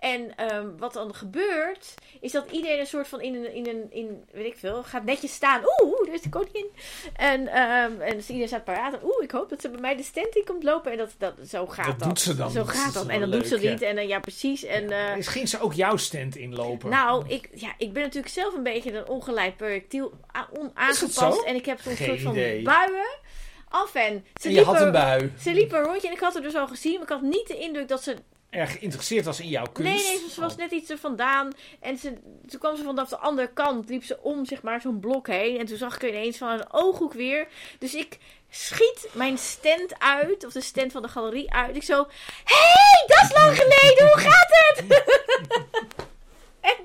En ehm, wat dan gebeurt, is dat iedereen een soort van in een, in een, in, weet ik veel, gaat netjes staan. Oeh, oeh, daar is de koningin. En, ehm, en dus iedereen staat paraat. Oeh, ik hoop dat ze bij mij de stand in komt lopen. En dat, dat, zo gaat Dat dat. doet ze dan Zo. Dat gaat dat. En dan doet ze het niet. ja. En dan, ja, precies. En, eh, Ging ze ook jouw stand inlopen? nou, ik, ja, ik ben natuurlijk zelf een beetje een ongeleid projectiel het onaangepast. En ik heb zo'n soort van idee. buien. Af en ze en je had er- een bui. Ze liep een rondje en ik had haar dus al gezien, maar ik had niet de indruk dat ze Erg geïnteresseerd was in jouw kunst. Nee, nee, ze was Oh. net iets er vandaan. En ze, toen kwam ze vanaf de andere kant, liep ze om zeg maar zo'n blok heen. En toen zag ik er ineens van een ooghoek weer. Dus ik schiet mijn stand uit, of de stand van de galerie uit. Ik zo, hé, hey, dat is lang geleden, hoe gaat het? en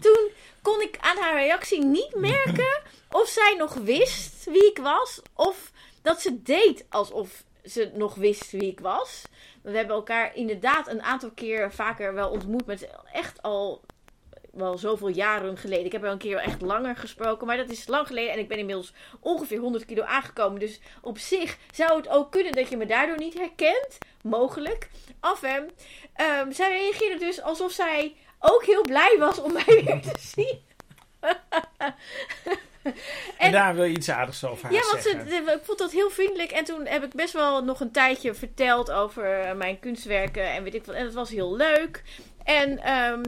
toen kon ik aan haar reactie niet merken of zij nog wist wie ik was. Of dat ze deed alsof ze nog wist wie ik was. We hebben elkaar inderdaad een aantal keer vaker wel ontmoet. Is echt al wel zoveel jaren geleden. Ik heb wel een keer echt langer gesproken. Maar dat is lang geleden. En ik ben inmiddels ongeveer 100 kilo aangekomen. Dus op zich zou het ook kunnen dat je me daardoor niet herkent. Mogelijk. Af en ehm, zij reageerde dus alsof zij ook heel blij was om mij weer te zien. En, daar wil je iets aardigs over haar Ja, want ze, zeggen. de- ik vond dat heel vriendelijk. En toen heb ik best wel nog een tijdje verteld over eh, mijn kunstwerken en weet ik wat. En dat was heel leuk. En ehm,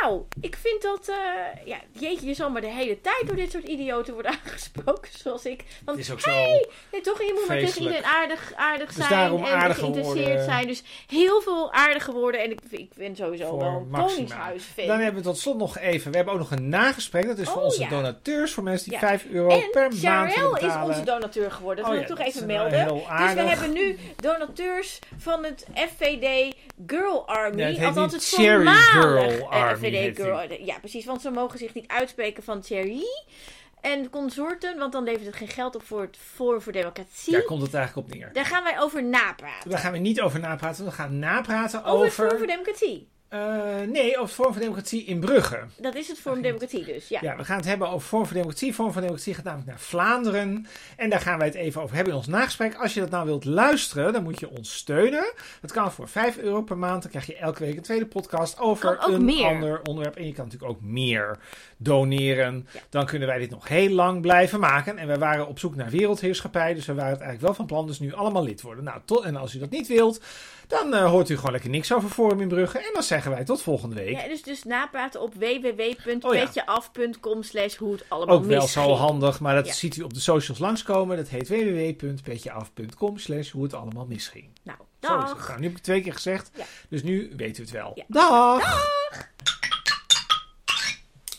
nou, ik vind dat, eh, ja, jeetje, je zal maar de hele tijd door dit soort idioten worden aangesproken, zoals ik. Want Het is ook zo... nee, toch, je moet maar tegen iedereen aardig, aardig Dus zijn daarom en geïnteresseerd woorden. zijn. Dus heel veel aardige woorden. En ik, ik ben sowieso Voor wel een koningshuisfan. Dan hebben we tot slot nog even... We hebben ook nog een nagesprek. Dat is voor Oh, onze ja. donateurs. Voor mensen die Ja. 5 euro En per maand willen Charel is betalen. onze donateur geworden. Dat Oh wil ja, ik toch even melden. Dus we hebben nu donateurs van het FVD Girl Army. Althans, het voormalig, Girl Army Heet Girl. Ja, precies. Want ze mogen zich niet uitspreken van Cherry en consorten. Want dan levert het geen geld op voor het Forum voor Democratie. Daar komt het eigenlijk op neer. Daar gaan wij over napraten. Daar gaan we niet over napraten. We gaan napraten Over het Forum over... voor Democratie. Eh, nee, over Forum voor Democratie in Brugge. Dat is het Forum Democratie dus. Ja. Ja, we gaan het hebben over Forum voor Democratie. Forum voor Democratie gaat namelijk naar Vlaanderen. En daar gaan wij het even over hebben in ons nagesprek. Als je dat nou wilt luisteren, dan moet je ons steunen. Dat kan voor 5 euro per maand. Dan krijg je elke week een tweede podcast over een meer. ander onderwerp. En je kan natuurlijk ook meer doneren. Ja. Dan kunnen wij dit nog heel lang blijven maken. En wij waren op zoek naar wereldheerschappij. Dus we waren het eigenlijk wel van plan. Dus nu allemaal lid worden. Nou, tot, en als u dat niet wilt, dan eh, hoort u gewoon lekker niks over Forum in Brugge. En dan zeggen wij tot volgende week. Ja, dus, dus napraten op www.petjeaf.com slash hoe het allemaal Ook wel misging. zo handig, maar dat Ja. ziet u op de socials langskomen. Dat heet www.petjeaf.com slash hoe het allemaal misging. Nou, Zo is het. dag. Nou, nu heb ik het twee keer gezegd, Ja. dus nu weten we het wel. Ja. Dag!